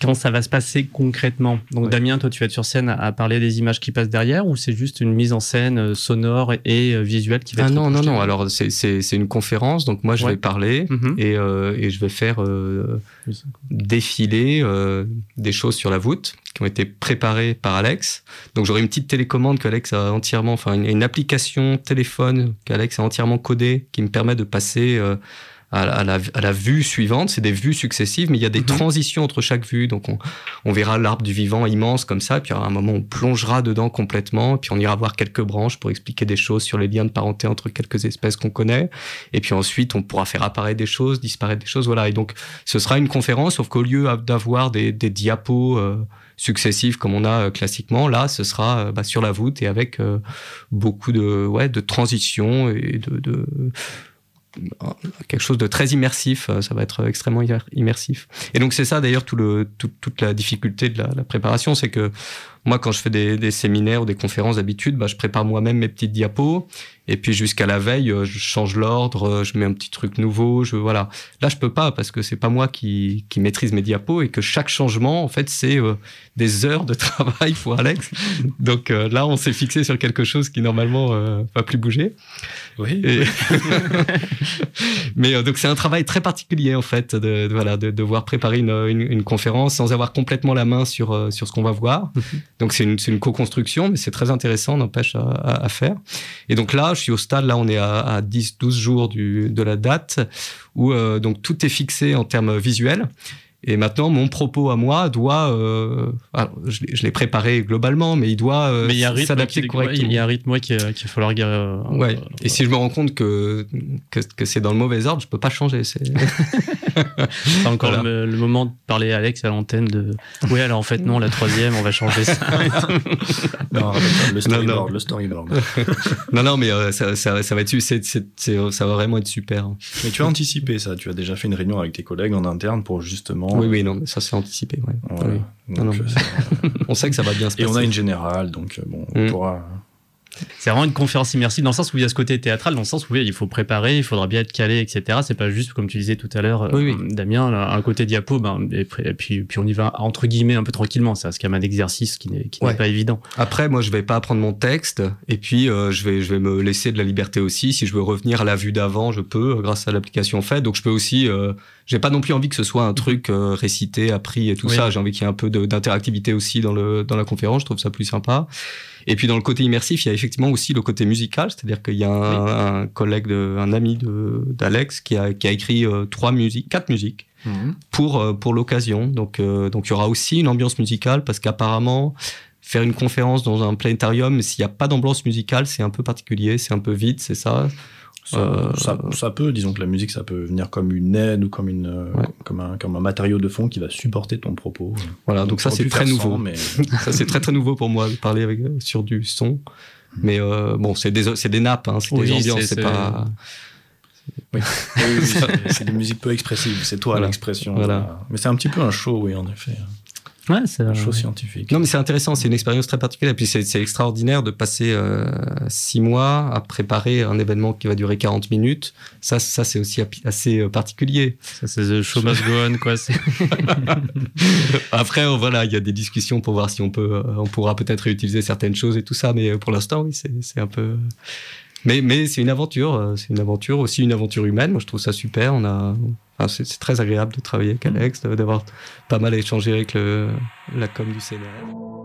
quand ça va se passer concrètement Donc, Ouais. Damien, toi, tu vas être sur scène à, à parler des images qui passent derrière, ou c'est juste une mise en scène euh, sonore et, euh, visuelle qui va Ah être non, non, non. Alors, c'est- une conférence, donc moi, je Ouais. vais parler Mhm. et, euh, et je vais faire euh, défiler euh, des choses sur la voûte qui ont été préparées par Alex. Donc, j'aurai une petite télécommande qu'Alex a entièrement, enfin, une, une application téléphone qu'Alex a entièrement codée qui me permet de passer. À la, à la- à la vue suivante, c'est des vues successives, mais il y a des Mhm. transitions entre chaque vue. Donc, on, on verra l'arbre du vivant immense comme ça, puis à un moment, on plongera dedans complètement, puis on ira voir quelques branches pour expliquer des choses sur les liens de parenté entre quelques espèces qu'on connaît. Et puis ensuite, on pourra faire apparaître des choses, disparaître des choses. Voilà. Et donc, ce sera une conférence, sauf qu'au lieu d'avoir des, des diapos euh, successifs comme on a euh, classiquement, là, ce sera euh, bah, sur la voûte et avec euh, beaucoup de, ouais, de transitions et de, de quelque chose de très immersif. euh, Ça va être extrêmement immersif. Et donc c'est ça d'ailleurs tout le, tout- toute la difficulté de la préparation, c'est que moi quand je fais des, des séminaires ou des conférences d'habitude, bah, je prépare moi-même mes petites diapos et puis jusqu'à la veille, euh, je change l'ordre, euh, je mets un petit truc nouveau, je voilà. Là je peux pas parce que c'est pas moi qui, qui maîtrise mes diapos et que chaque changement en fait c'est euh, des heures de travail pour Alex. Donc euh, là on s'est fixé sur quelque chose qui normalement euh, va plus bouger. Oui. Et- Mais donc c'est un travail très particulier en fait de, de- voilà de devoir préparer une, une, une conférence sans avoir complètement la main sur sur ce qu'on va voir. Donc c'est une une co-construction mais c'est très intéressant n'empêche à, à, à faire. Et donc là je suis au stade là on est à, à 10 12 jours du de la date où euh, donc tout est fixé en termes visuels. Et maintenant, mon propos à moi doit, euh, alors, je l'ai- je l'ai préparé globalement, mais il doit euh, s'adapter correctement. il y a un rythme qu'il va falloir euh, Ouais. Et si je me rends compte que, que, que c'est dans le mauvais ordre, je peux pas changer. C'est... Encore le, moment de parler à Alex à l'antenne de. Oui, alors en fait, non, la troisième, on va changer ça. non, le storyboard. Le storyboard. non, non, mais euh, ça, ça, va être, ça va vraiment être super. Mais tu as anticipé ça. Tu as déjà fait une réunion avec tes collègues en interne pour justement. Oui, oui, non, mais ça c'est anticipé. Ouais. Donc, on sait que ça va bien se passer. Et on a une générale, donc bon, on mm. pourra c'est vraiment une conférence immersive dans le sens où il y a ce côté théâtral, dans le sens où il faut préparer, il faudra bien être calé, etc. C'est pas juste, comme tu disais tout à l'heure, euh, Damien, un côté diapo, ben, et, puis, puis on y va entre guillemets un peu tranquillement. C'est quand même un exercice qui n'est pas évident. Après, moi, je vais pas apprendre mon texte, et puis euh, je, vais, je vais me laisser de la liberté aussi. Si je veux revenir à la vue d'avant, je peux, grâce à l'application fait. Donc je peux aussi. Euh, j'ai pas non plus envie que ce soit un truc récité, appris et tout ça. J'ai envie qu'il y ait un peu d'interactivité aussi dans, le, dans la conférence. Je trouve ça plus sympa. Et puis dans le côté immersif, il y a effectivement aussi le côté musical, c'est-à-dire qu'il y a un, collègue, de, un ami d'Alex qui a, qui a écrit euh, trois musiques, quatre musiques mhm. pour euh, pour l'occasion. Donc euh, donc il y aura aussi une ambiance musicale parce qu'apparemment faire une conférence dans un planétarium, s'il n'y a pas d'ambiance musicale, c'est un peu particulier, c'est un peu vide, c'est ça. Euh, ça, ça, peut, disons que la musique, ça peut venir comme une aide ou comme, une, euh, comme, un, comme un matériau de fond qui va supporter ton propos. Voilà, donc, ça c'est très nouveau. mais... ça c'est très très nouveau pour moi de parler avec, euh, sur du son. Hmm. Mais bon, c'est des, des nappes, hein, c'est des ambiances, c'est pas. Oui, c'est des musiques peu expressives, c'est toi l'expression. Voilà. Mais c'est un petit peu un show, oui, en effet. Ouais, c'est une chose scientifique. Non, mais c'est intéressant, c'est une expérience très particulière. Et puis c'est extraordinaire de passer euh, six mois à préparer un événement qui va durer 40 minutes. Ça, ça c'est aussi assez euh, particulier. Ça, c'est the show must go on, quoi. Après, euh, voilà, il y a des discussions pour voir si on peut, on pourra peut-être réutiliser certaines choses et tout ça. Mais pour l'instant, oui, c'est un peu. Mais, c'est une aventure, c'est une aventure aussi une aventure humaine. Moi, je trouve ça super. On a, c'est très agréable de travailler avec. Alex, d'avoir pas mal échangé avec le, la com du CNR.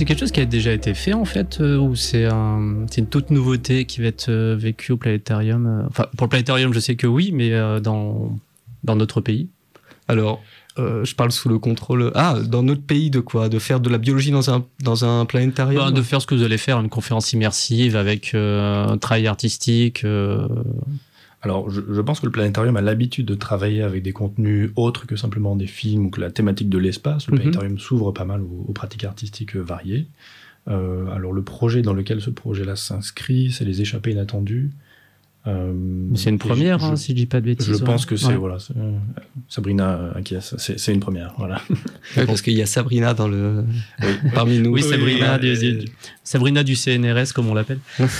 C'est quelque chose qui a déjà été fait en fait, euh, ou c'est un, c'est une toute nouveauté qui va être euh, vécue au planétarium euh, Enfin, pour le planétarium, je sais que oui, mais dans, dans notre pays. Alors, je parle sous le contrôle. Ah, dans notre pays, de quoi? De faire de la biologie dans un, dans un planétarium? Bah, de faire ce que vous allez faire, une conférence immersive avec un travail artistique. Alors, je, je pense que le planétarium a l'habitude de travailler avec des contenus autres que simplement des films ou que la thématique de l'espace. Le Mhm. planétarium s'ouvre pas mal aux, aux pratiques artistiques euh, variées. Euh, alors, le projet dans lequel ce projet-là s'inscrit, c'est les échappées inattendues. Euh, c'est une première, je- hein, si je dis pas de bêtises. Je ouais. pense que c'est Ouais. voilà, euh, Sabrina acquiesce. C'est c'est une première, voilà. Ouais, Parce qu'il y a Sabrina dans le... parmi nous. Oui, Sabrina, Oui, du, euh, du- Sabrina du CNRS, comme on l'appelle,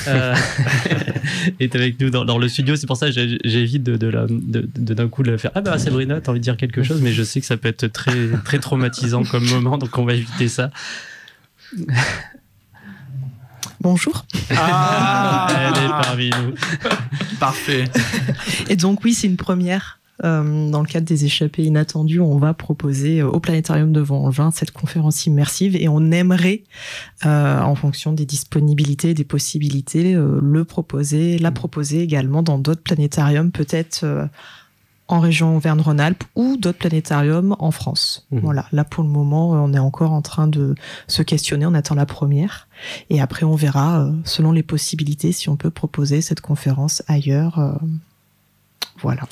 euh, est avec nous dans, dans le studio. C'est pour ça que j'évite de, de, la- de- de d'un coup de la faire. Ah bah Sabrina, t'as envie de dire quelque chose, mais je sais que ça peut être très, très traumatisant comme moment, donc on va éviter ça. Bonjour. Ah Elle est parmi nous. Parfait. Et donc oui, c'est une première. Euh, dans le cadre des échappées inattendues, on va proposer euh, au Planétarium de Vangin cette conférence immersive et on aimerait, euh, en fonction des disponibilités et des possibilités, euh, le proposer, la proposer également dans d'autres planétariums, peut-être euh, en région Auvergne-Rhône-Alpes ou d'autres planétariums en France. Mhm. Voilà, là pour le moment, euh, on est encore en train de se questionner, on attend la première et après on verra, euh, selon les possibilités, si on peut proposer cette conférence ailleurs. euh, voilà.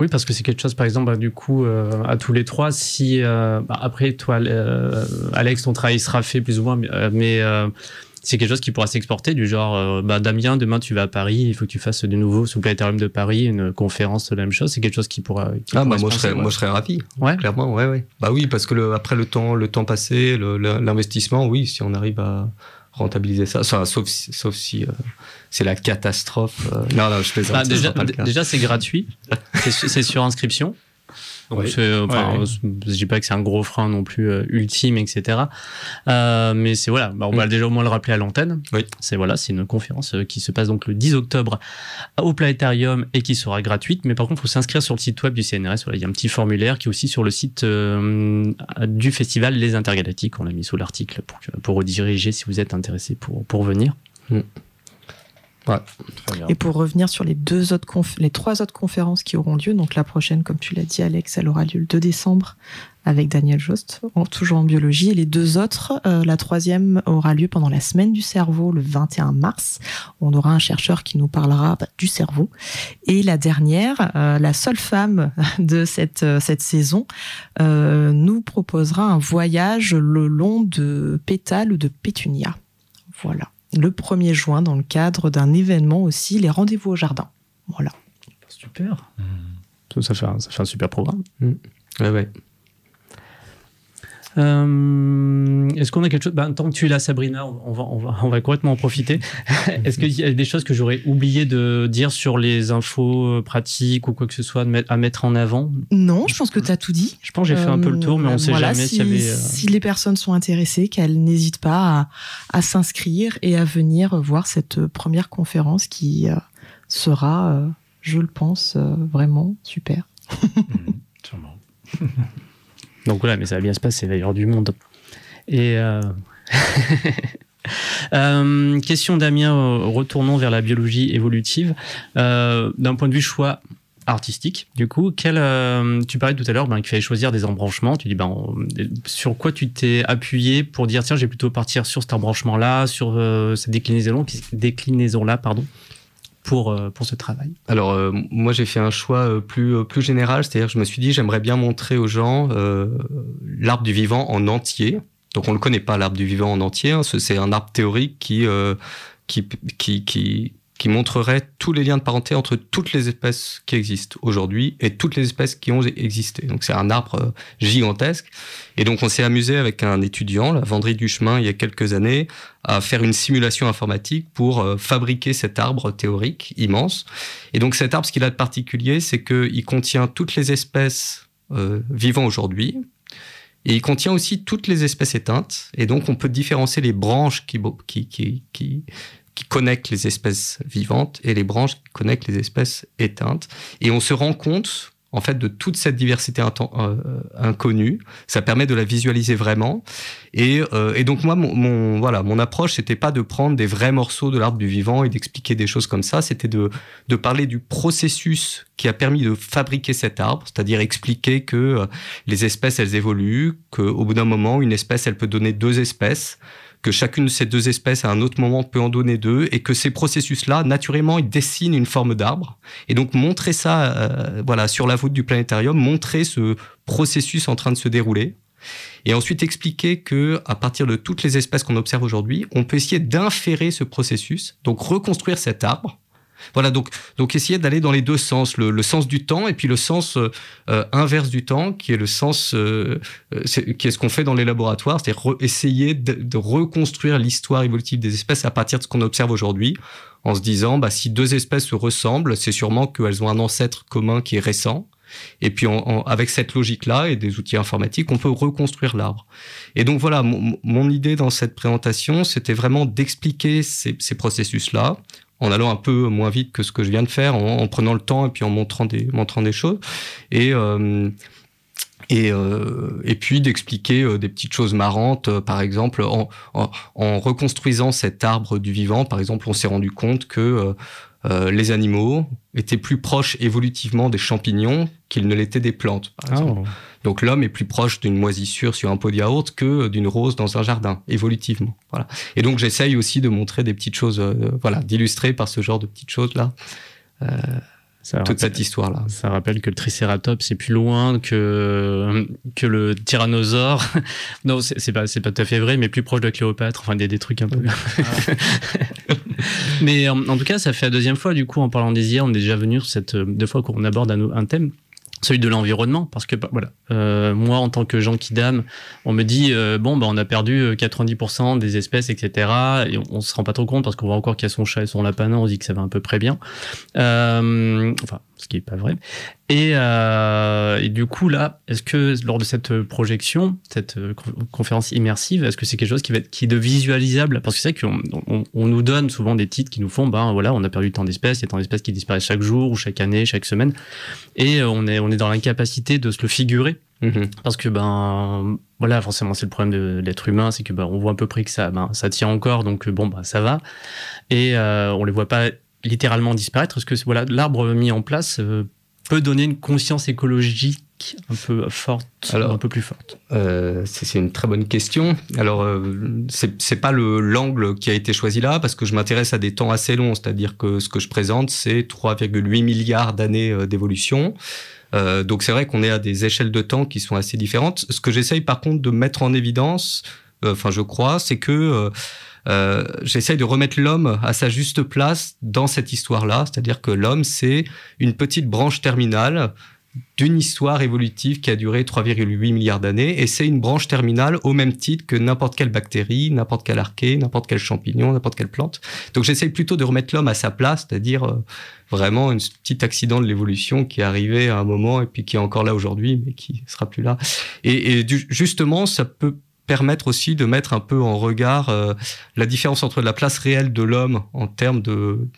Oui, parce que c'est quelque chose, par exemple, bah, du coup, euh, à tous les trois, si euh, bah, après toi, euh, Alex, ton travail sera fait plus ou moins, mais, c'est quelque chose qui pourra s'exporter, du genre, euh, bah, Damien, demain tu vas à Paris, il faut que tu fasses de nouveau sous le planétarium de Paris une conférence de la même chose. C'est quelque chose qui pourra. qui Ah, pourra bah, moi, je serais, ouais. moi, je serais ravi. Ouais. Clairement, ouais, ouais. Bah oui, parce que le, après le temps, le temps passé, l'investissement, oui, si on arrive à rentabiliser ça, sauf si, sauf si euh, c'est la catastrophe. euh, Non, non, je plaisante. Bah, déjà, c'est gratuit, c'est sur inscription. Donc, Oui. c'est, enfin, Ouais, je dis pas que c'est un gros frein non plus euh, ultime, etc. Euh, mais c'est voilà, bah, on va Mm. déjà au moins le rappeler à l'antenne. C'est voilà, c'est une conférence euh, qui se passe donc le 10 octobre au Planétarium et qui sera gratuite. Mais par contre, il faut s'inscrire sur le site web du CNRS. Voilà, il y a un petit formulaire qui est aussi sur le site euh, du festival Les Intergalactiques. On l'a mis sous l'article pour, pour rediriger si vous êtes intéressé pour, pour venir. Très bien. Et pour revenir sur les deux autres conf- les trois autres conférences qui auront lieu, donc la prochaine, comme tu l'as dit, Alex, elle aura lieu le 2 décembre avec Daniel Jost, en- toujours en biologie. Et les deux autres, euh, la troisième aura lieu pendant la semaine du cerveau, le 21 mars. On aura un chercheur qui nous parlera bah, du cerveau. Et la dernière, euh, la seule femme de cette, euh, cette saison, euh, nous proposera un voyage le long de pétales ou de pétunia. Voilà. Le 1er juin, dans le cadre d'un événement aussi, les rendez-vous au jardin. Voilà. Super. Ça, ça fait un, ça fait un super programme. Ouais, ouais. Euh, Est-ce qu'on a quelque chose? Ben, Tant que tu es là, Sabrina, on va, on va, on va complètement en profiter. Est-ce qu'il y a des choses que j'aurais oublié de dire sur les infos euh, pratiques ou quoi que ce soit à mettre en avant? Non, je pense que tu as tout dit. Je pense que j'ai fait un peu le tour, mais on Euh, ne sait voilà, jamais si, s'il y avait. euh, si les personnes sont intéressées, qu'elles n'hésitent pas à, à s'inscrire et à venir voir cette euh, première conférence qui euh, sera, euh, je le pense, euh, vraiment super. Mhm, sûrement. Donc voilà, mais ça va bien se passer d'ailleurs du monde. Et euh, euh, question Damien, retournons vers la biologie évolutive. Euh, D'un point de vue choix artistique, du coup, quel, tu parlais tout à l'heure ben, qu'il fallait choisir des embranchements. Tu dis ben, sur quoi tu t'es appuyé pour dire tiens, j'ai plutôt partir sur cet embranchement-là, sur cette déclinaison, déclinaison-là, pardon, pour, euh, pour ce travail. Alors, euh, moi, j'ai fait un choix euh, plus, euh, plus général, c'est-à-dire je me suis dit, j'aimerais bien montrer aux gens euh, l'arbre du vivant en entier. Donc, on ne le connaît pas, l'arbre du vivant en entier. hein. Ce- C'est un arbre théorique qui, euh, qui, qui, qui, qui montrerait tous les liens de parenté entre toutes les espèces qui existent aujourd'hui et toutes les espèces qui ont existé. Donc, c'est un arbre euh, gigantesque. Et donc, on s'est amusé avec un étudiant, la Vendry du Chemin, il y a quelques années, à faire une simulation informatique pour euh, fabriquer cet arbre théorique immense. Et donc cet arbre, ce qu'il a de particulier, c'est qu'il contient toutes les espèces euh, vivant aujourd'hui. Et il contient aussi toutes les espèces éteintes. Et donc on peut différencier les branches qui, qui connectent les espèces vivantes et les branches qui connectent les espèces éteintes. Et on se rend compte en fait de toute cette diversité euh, inconnue. Ça permet de la visualiser vraiment. Et, euh, et donc moi, mon, mon, voilà, mon approche, c'était pas de prendre des vrais morceaux de l'arbre du vivant et d'expliquer des choses comme ça. C'était de, de parler du processus qui a permis de fabriquer cet arbre, c'est-à-dire expliquer que euh, les espèces elles évoluent, qu'au bout d'un moment, une espèce elle peut donner deux espèces que chacune de ces deux espèces à un autre moment peut en donner deux et que ces processus-là, naturellement, ils dessinent une forme d'arbre. Et donc montrer ça, euh, voilà, sur la voûte du planétarium, montrer ce processus en train de se dérouler. Et ensuite expliquer que à partir de toutes les espèces qu'on observe aujourd'hui, on peut essayer d'inférer ce processus, donc reconstruire cet arbre voilà, donc, donc essayer d'aller dans les deux sens, le, sens du temps et puis le sens euh, euh, inverse du temps, qui est le sens, euh, qui est ce qu'on fait dans les laboratoires, c'est-à-dire essayer de, reconstruire l'histoire évolutive des espèces à partir de ce qu'on observe aujourd'hui, en se disant, bah, si deux espèces se ressemblent, c'est sûrement qu'elles ont un ancêtre commun qui est récent. Et puis avec cette logique-là et des outils informatiques, on peut reconstruire l'arbre. Et donc voilà, mon, idée dans cette présentation, c'était vraiment d'expliquer ces, ces processus-là en allant un peu moins vite que ce que je viens de faire, en, prenant le temps et puis en montrant des, montrant des choses. Et, euh, et, euh, et puis d'expliquer euh, des petites choses marrantes. Euh, par exemple, en, en, en, reconstruisant cet arbre du vivant, par exemple, on s'est rendu compte que euh, les animaux étaient plus proches évolutivement des champignons qu'ils ne l'étaient des plantes. Par exemple. Oh. Donc l'homme est plus proche d'une moisissure sur un pot de yaourt que d'une rose dans un jardin, évolutivement. Voilà. Et donc j'essaye aussi de montrer des petites choses, voilà, d'illustrer par ce genre de petites choses là. Euh, toute cette histoire-là. Ça rappelle que le Triceratops est plus loin que, que le tyrannosaure. non, c'est pas, pas tout à fait vrai, mais plus proche de Cléopâtre. Enfin, des, des trucs un peu. Ah. mais en, tout cas, ça fait la deuxième fois, du coup, en parlant des IA, on est déjà venu sur cette deux fois qu'on aborde un, un thème celui de l'environnement parce que bah, voilà. Euh, moi en tant que Jean Kidam on me dit euh, bon bah on a perdu 90% euh, des espèces etc et on, se rend pas trop compte parce qu'on voit encore qu'il y a son chat et son lapin on dit que ça va un peu près bien. Enfin ce qui est pas vrai. Et, euh, et du coup là, est-ce que lors de cette projection, cette euh, conférence immersive, est-ce que c'est quelque chose qui va être qui est de visualisable? Parce que c'est vrai qu'on on, nous donne souvent des titres qui nous font, ben voilà, on a perdu tant d'espèces, il y a tant d'espèces qui disparaissent chaque jour ou chaque année, chaque semaine, et euh, on est on est dans l'incapacité de se le figurer. Mm-hmm. Parce que ben voilà forcément c'est le problème de l'être humain c'est que ben on voit à peu près que ça ben ça tient encore donc bon ben ça va et euh, on les voit pas littéralement disparaître Est-ce que voilà, l'arbre mis en place euh, peut donner une conscience écologique un peu forte, Alors, un peu plus forte? euh, C'est une très bonne question. Alors, euh, c'est pas le l'angle qui a été choisi là, parce que je m'intéresse à des temps assez longs, c'est-à-dire que ce que je présente, c'est 3,8 milliards d'années euh, d'évolution. Euh, donc c'est vrai qu'on est à des échelles de temps qui sont assez différentes. Ce que j'essaye par contre de mettre en évidence, enfin je crois, c'est que euh, j'essaye de remettre l'homme à sa juste place dans cette histoire-là, c'est-à-dire que l'homme, c'est une petite branche terminale d'une histoire évolutive qui a duré 3,8 milliards d'années, et c'est une branche terminale au même titre que n'importe quelle bactérie, n'importe quel arché, n'importe quel champignon, n'importe quelle plante. Donc j'essaye plutôt de remettre l'homme à sa place, c'est-à-dire euh, vraiment un petit accident de l'évolution qui est arrivé à un moment et puis qui est encore là aujourd'hui, mais qui sera plus là. Et, et justement, ça peut permettre aussi de mettre un peu en regard euh, la différence entre la place réelle de l'homme en termes de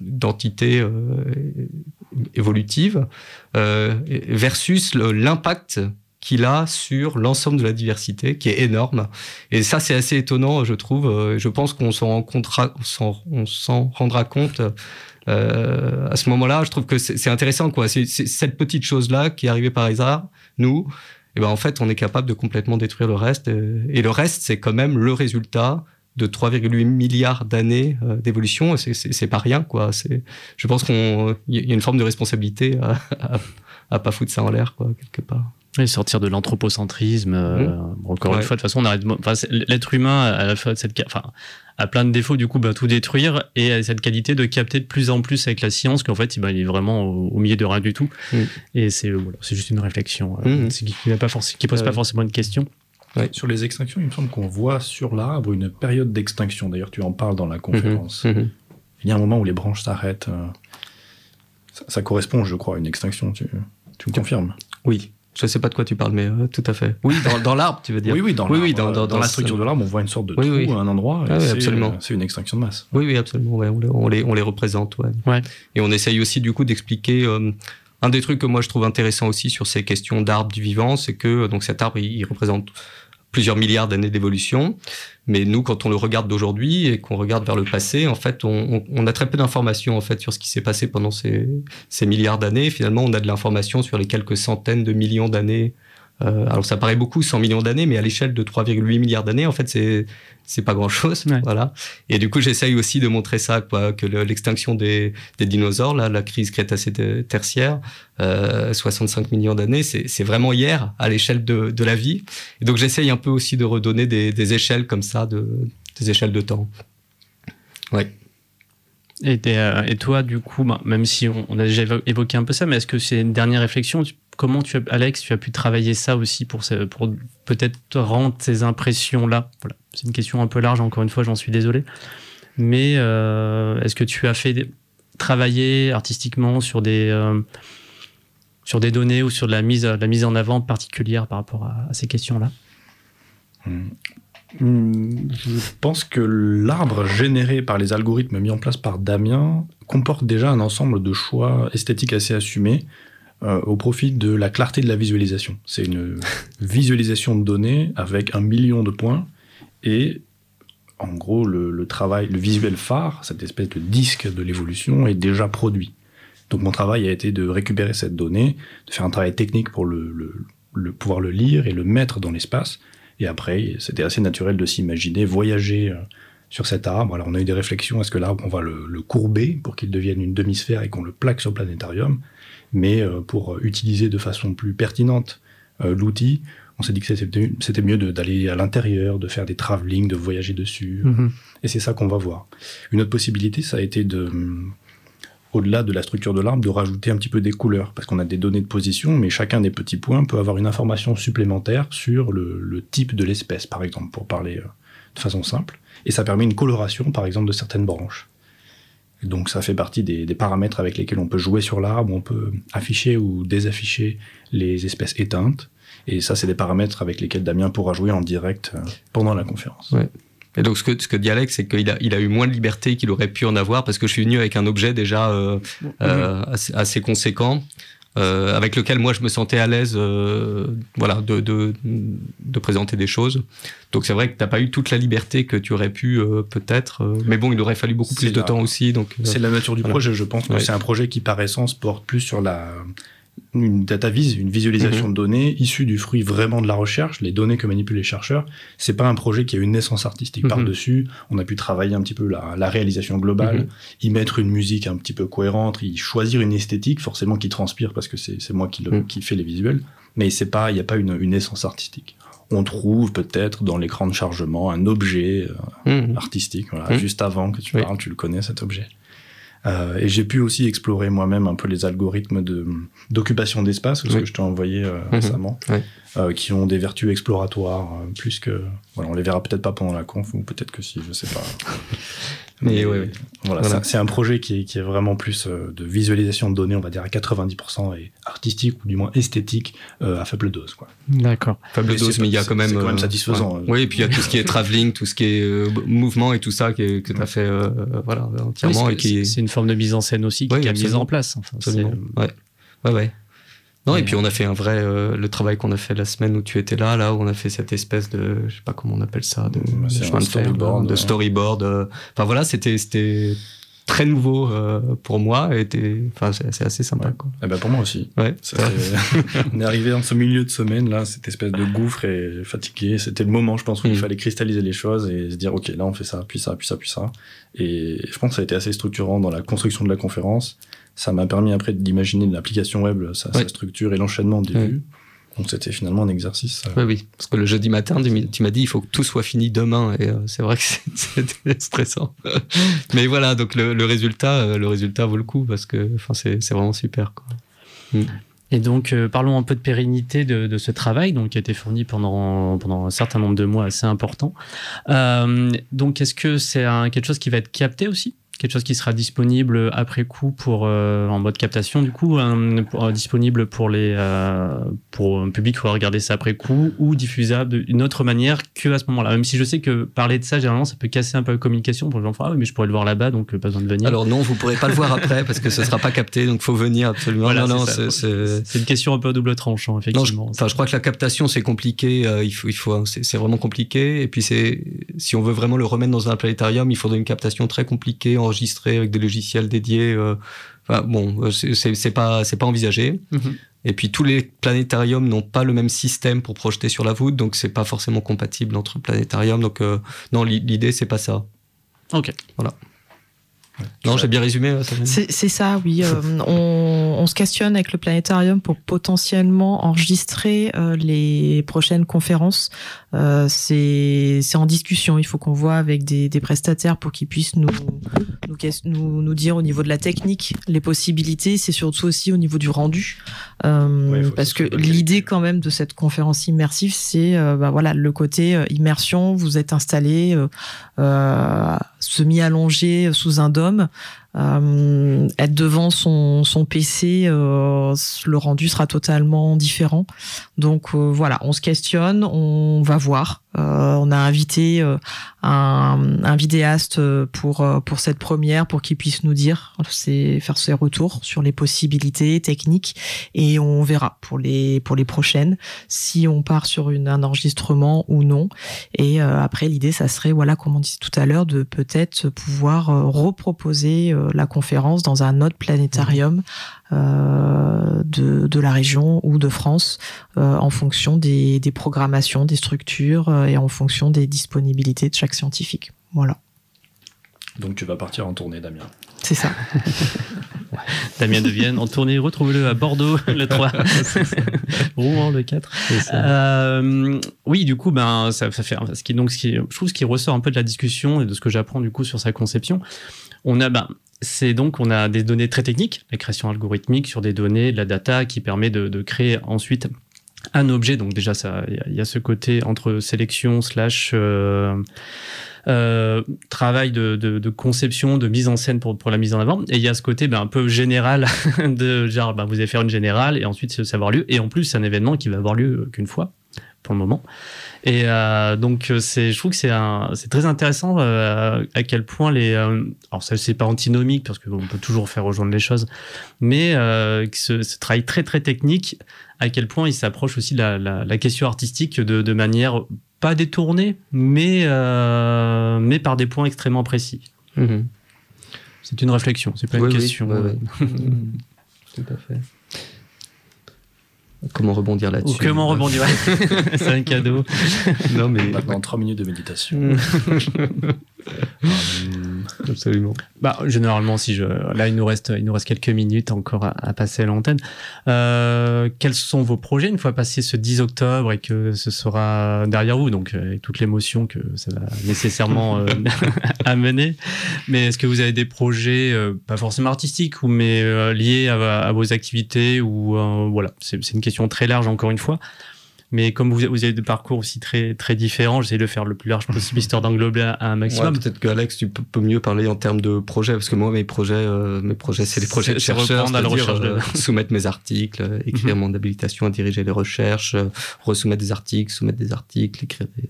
d'entité euh, évolutive euh, versus l'impact qu'il a sur l'ensemble de la diversité, qui est énorme. Et ça, c'est assez étonnant, je trouve. Je pense qu'on s'en on s'en rendra compte euh, à ce moment-là. Je trouve que c'est intéressant, quoi. C'est cette petite chose-là qui est arrivée par hasard, nous, et ben en fait, on est capable de complètement détruire le reste. Euh, et le reste, c'est quand même le résultat de 3,8 milliards d'années euh, d'évolution. C'est pas rien, quoi. Je pense qu'il y a une forme de responsabilité à, à, à pas foutre ça en l'air, quoi, quelque part. Et sortir de l'anthropocentrisme. Euh, mmh. encore une fois, de toute façon, on arrête. Enfin, l'être humain a la fois cette, enfin, a plein de défauts. Du coup, bah, tout détruire et a cette qualité de capter de plus en plus avec la science qu'en fait, bah, il est vraiment au, milieu de rien du tout. Mmh. Et c'est voilà, c'est juste une réflexion euh, mmh. qui, n'a pas forcément, qui pose pas forcément une question. Ouais. Sur les extinctions, il me semble qu'on voit sur l'arbre une période d'extinction. D'ailleurs, tu en parles dans la conférence. Il y a un moment où les branches s'arrêtent. Euh, ça, ça, correspond, je crois, à une extinction. Tu, tu me confirmes? Oui. Je sais pas de quoi tu parles, mais euh, tout à fait. Oui, dans, dans l'arbre, tu veux dire Oui, oui, dans, oui, oui, dans, dans, dans, la structure de l'arbre, on voit une sorte de trou à un endroit. Ah, oui, absolument. C'est une extinction de masse. Oui, oui, absolument. Ouais, on, les, on, les, on les représente. Ouais. ouais. Et on essaye aussi, du coup, d'expliquer. Euh, un des trucs que moi je trouve intéressant aussi sur ces questions d'arbres du vivant, c'est que donc cet arbre il, représente plusieurs milliards d'années d'évolution, mais nous quand on le regarde d'aujourd'hui et qu'on regarde vers le passé, en fait on, a très peu d'informations en fait sur ce qui s'est passé pendant ces milliards d'années. Finalement on a de l'information sur les quelques centaines de millions d'années euh, alors ça paraît beaucoup, 100 millions d'années, mais à l'échelle de 3,8 milliards d'années, en fait, c'est c'est pas grand chose, voilà. Et du coup, j'essaye aussi de montrer ça, quoi, que l'extinction des, des, dinosaures, là, la crise crétacé-tertiaire, euh, 65 millions d'années, c'est vraiment hier à l'échelle de, de, la vie. Et donc, j'essaye un peu aussi de redonner des, des, échelles comme ça, de, des échelles de temps. Ouais. Et, euh, et, toi, du coup, bah, même si on, a déjà évoqué un peu ça, mais est-ce que c'est une dernière réflexion? Comment tu as, Alex, tu as pu travailler ça aussi pour, peut-être rendre ces impressions-là? Voilà. C'est une question un peu large, encore une fois, j'en suis désolé. Mais euh, est-ce que tu as fait travailler artistiquement sur des, euh, sur des données ou sur de la mise, la mise en avant particulière par rapport à, ces questions-là? Hmm. Hmm, Je pense que l'arbre généré par les algorithmes mis en place par Damien comporte déjà un ensemble de choix esthétiques assez assumés euh, au profit de la clarté de la visualisation. C'est une visualisation de données avec un million de points et en gros le, travail, le visuel phare, cette espèce de disque de l'évolution est déjà produit. Donc mon travail a été de récupérer cette donnée, de faire un travail technique pour le, pouvoir le lire et le mettre dans l'espace. Et après, c'était assez naturel de s'imaginer voyager euh, sur cet arbre. Alors on a eu des réflexions, est-ce que l'arbre, on va le, le courber pour qu'il devienne une demi-sphère et qu'on le plaque sur le planétarium? Mais euh, pour utiliser de façon plus pertinente euh, l'outil, on s'est dit que c'était mieux d'aller à l'intérieur, de faire des travelling, de voyager dessus. Mhm. Et c'est ça qu'on va voir. Une autre possibilité, ça a été de, mm, au-delà de la structure de l'arbre, de rajouter un petit peu des couleurs, parce qu'on a des données de position, mais chacun des petits points peut avoir une information supplémentaire sur le, type de l'espèce, par exemple, pour parler euh, de façon simple. Et ça permet une coloration, par exemple, de certaines branches. Donc ça fait partie des, paramètres avec lesquels on peut jouer sur l'arbre, on peut afficher ou désafficher les espèces éteintes. Et ça, c'est des paramètres avec lesquels Damien pourra jouer en direct euh, pendant la conférence. Et donc, ce que, ce que dit Alex, c'est qu'il a, il a eu moins de liberté qu'il aurait pu en avoir parce que je suis venu avec un objet déjà euh, euh, assez, conséquent. Euh, avec lequel moi je me sentais à l'aise euh, voilà, de, de, de, présenter des choses. Donc c'est vrai que tu n'as pas eu toute la liberté que tu aurais pu euh, peut-être, mais bon, il aurait fallu beaucoup plus de temps aussi. Donc c'est la nature du projet, je pense que c'est un projet qui par essence porte plus sur la une data vise, une visualisation mhm. de données issue du fruit vraiment de la recherche, les données que manipulent les chercheurs. C'est pas un projet qui a une naissance artistique mhm. par-dessus. On a pu travailler un petit peu la, réalisation globale, mhm. y mettre une musique un petit peu cohérente, y choisir une esthétique, forcément qui transpire parce que c'est moi qui, le, qui fais les visuels. Mais c'est pas, il n'y a pas une, une naissance artistique. On trouve peut-être dans l'écran de chargement un objet euh, artistique, voilà, juste avant que tu parles, tu le connais cet objet. Euh, et j'ai pu aussi explorer moi-même un peu les algorithmes de d'occupation d'espace, ce que je t'ai envoyé euh, mhm. récemment, euh, qui ont des vertus exploratoires plus que. Voilà, on les verra peut-être pas pendant la conf ou peut-être que si, je sais pas. Mais, ouais, voilà, c'est un projet qui est, qui est vraiment plus de visualisation de données, on va dire à 90% et artistique ou du moins esthétique à faible dose. Quoi. D'accord. Faible dose, mais il y a quand même. C'est quand même satisfaisant. Oui, et puis il y a tout ce qui est travelling, tout ce qui est mouvement et tout ça que, que tu as fait voilà, entièrement. et qui... C'est une forme de mise en scène aussi qui a mis en place. Enfin, ouais. ouais, ouais. Non, et, puis on a fait un vrai le travail qu'on a fait la semaine où tu étais là, là où on a fait cette espèce de, je sais pas comment on appelle ça, de chemin de storyboard, de, storyboard. Enfin voilà, c'était très nouveau euh, pour moi et enfin c'est assez sympa quoi. Eh ben pour moi aussi. Ouais. on est arrivé dans ce milieu de semaine là, cette espèce de gouffre et fatigué. C'était le moment, je pense, où il mm. fallait cristalliser les choses et se dire ok là on fait ça, puis ça, puis ça, puis ça. Et je pense que ça a été assez structurant dans la construction de la conférence. Ça m'a permis après d'imaginer l'application web, sa, structure et l'enchaînement des vues. Donc c'était finalement un exercice. Oui, oui. Parce que le jeudi matin, tu m'as dit il faut que tout soit fini demain. Et euh, c'est vrai que c'était stressant. Mais voilà, donc le, résultat, euh, le résultat vaut le coup parce que c'est vraiment super. Quoi. Mm. Et donc, euh, parlons un peu de pérennité de, ce travail, donc qui a été fourni pendant pendant un certain nombre de mois assez important. donc, est-ce que c'est quelque chose qui va être capté aussi? Quelque chose qui sera disponible après coup pour euh, en mode captation du coup pour- euh, disponible pour les euh, pour un public qui va regarder ça après coup ou diffusable d'une autre manière que à ce moment-là même si je sais que parler de ça généralement ça peut casser un peu la communication pour les gens ah oui mais je pourrais le voir là-bas donc pas besoin de venir Alors non, vous pourrez pas le voir après parce que ce sera pas capté, donc faut venir absolument. Voilà, non, non, c'est une question un peu à double tranchant Non, je, effectivement enfin, je crois que la captation c'est compliqué. il faut, il faut, c'est c'est vraiment compliqué. Et puis c'est, si on veut vraiment le remettre dans un planétarium, il faudrait une captation très compliquée, enregistrée avec des logiciels dédiés. euh, enfin, bon, euh, c'est- pas, c'est pas envisagé. Mhm. Et puis tous les planétariums n'ont pas le même système pour projeter sur la voûte, donc c'est pas forcément compatible entre planétariums. Donc euh, non, l'i- l'idée c'est pas ça. ok Non, j'ai bien résumé. C'est c'est ça, oui. Euh, on, on se questionne avec le planétarium pour potentiellement enregistrer euh, les prochaines conférences. Euh, c'est en discussion. Il faut qu'on voit avec des, des prestataires pour qu'ils puissent nous, nous, nous, nous dire au niveau de la technique les possibilités. C'est surtout aussi au niveau du rendu. Euh, Ouais, que parce ce que l'idée quand même de cette conférence immersive, c'est euh, bah, voilà, le côté euh, immersion. Vous êtes installé euh, euh, semi-allongé sous un dôme. Euh, être devant son, son PC, euh, le rendu sera totalement différent. Donc euh, voilà, on se questionne, on va voir. Euh, on a invité euh, un, un vidéaste euh, pour pour cette première, pour qu'il puisse nous dire, c'est faire ses retours sur les possibilités techniques, et on verra pour les pour les prochaines si on part sur une, un enregistrement ou non. Et après, l'idée, ça serait, voilà, comme on disait tout à l'heure, de peut-être pouvoir reproposer la conférence dans un autre planétarium de, de la région ou de France euh, en fonction des, des programmations, des structures euh, et en fonction des disponibilités de chaque scientifique. Voilà, Donc tu vas partir en tournée, Damien. c'est ça. Damien de Vienne en tournée retrouvez-le à Bordeaux le 3 Rouen le 4 Euh, oui, du coup, ben, ça, ça fait ce qui donc ce qui, je trouve ce qui ressort un peu de la discussion et de ce que j'apprends du coup sur sa conception. On a, ben, c'est donc on a des données très techniques, la création algorithmique sur des données, la data qui permet de, créer ensuite un objet. Donc déjà, il y a- ce côté entre sélection slash euh, euh, travail de, conception, de mise en scène pour, pour la mise en avant. Et il y a ce côté ben, un peu général de genre, ben, vous allez faire une générale et ensuite ça va avoir lieu. Et en plus, c'est un événement qui va avoir lieu qu'une fois pour le moment. Et euh, donc, euh, c'est, je trouve que c'est, un, c'est très intéressant euh, à quel point les. euh, alors, ça, c'est pas antinomique parce qu'on peut toujours faire rejoindre les choses, mais ce, ce travail très très technique, à quel point il s'approche aussi de la, la, la question artistique de, de manière pas détournée, mais, mais par des points extrêmement précis. Mhm. C'est une réflexion, c'est pas Oui, une oui, question. Mhm. Tout à fait. Comment rebondir Ou là-dessus comment rebondir C'est un cadeau. Non, mais Maintenant, trois minutes de méditation. Hum, absolument. Bah, généralement, si je, là, il nous reste, il nous reste quelques minutes encore à, passer à l'antenne. Euh, quels sont vos projets une fois passé ce 10 octobre et que ce sera derrière vous, donc euh, avec toute l'émotion que ça va nécessairement euh, amener. Mais est-ce que vous avez des projets, euh, pas forcément artistiques, ou mais euh, liés à, à vos activités ou euh, voilà, c'est une question très large encore une fois. Mais comme vous, vous avez des parcours aussi très très différents, j'essaie de faire le plus large possible histoire d'englober un, un Ouais, maximum. peut-être que Alex, tu peux, peux mieux parler en termes de projets, parce que moi, mes projets, euh, mes projets, c'est les projets de chercheurs, à la de- euh, soumettre mes articles, euh, écrire mon habilitation à diriger les recherches, resoumettre des articles, soumettre des articles, écrire des-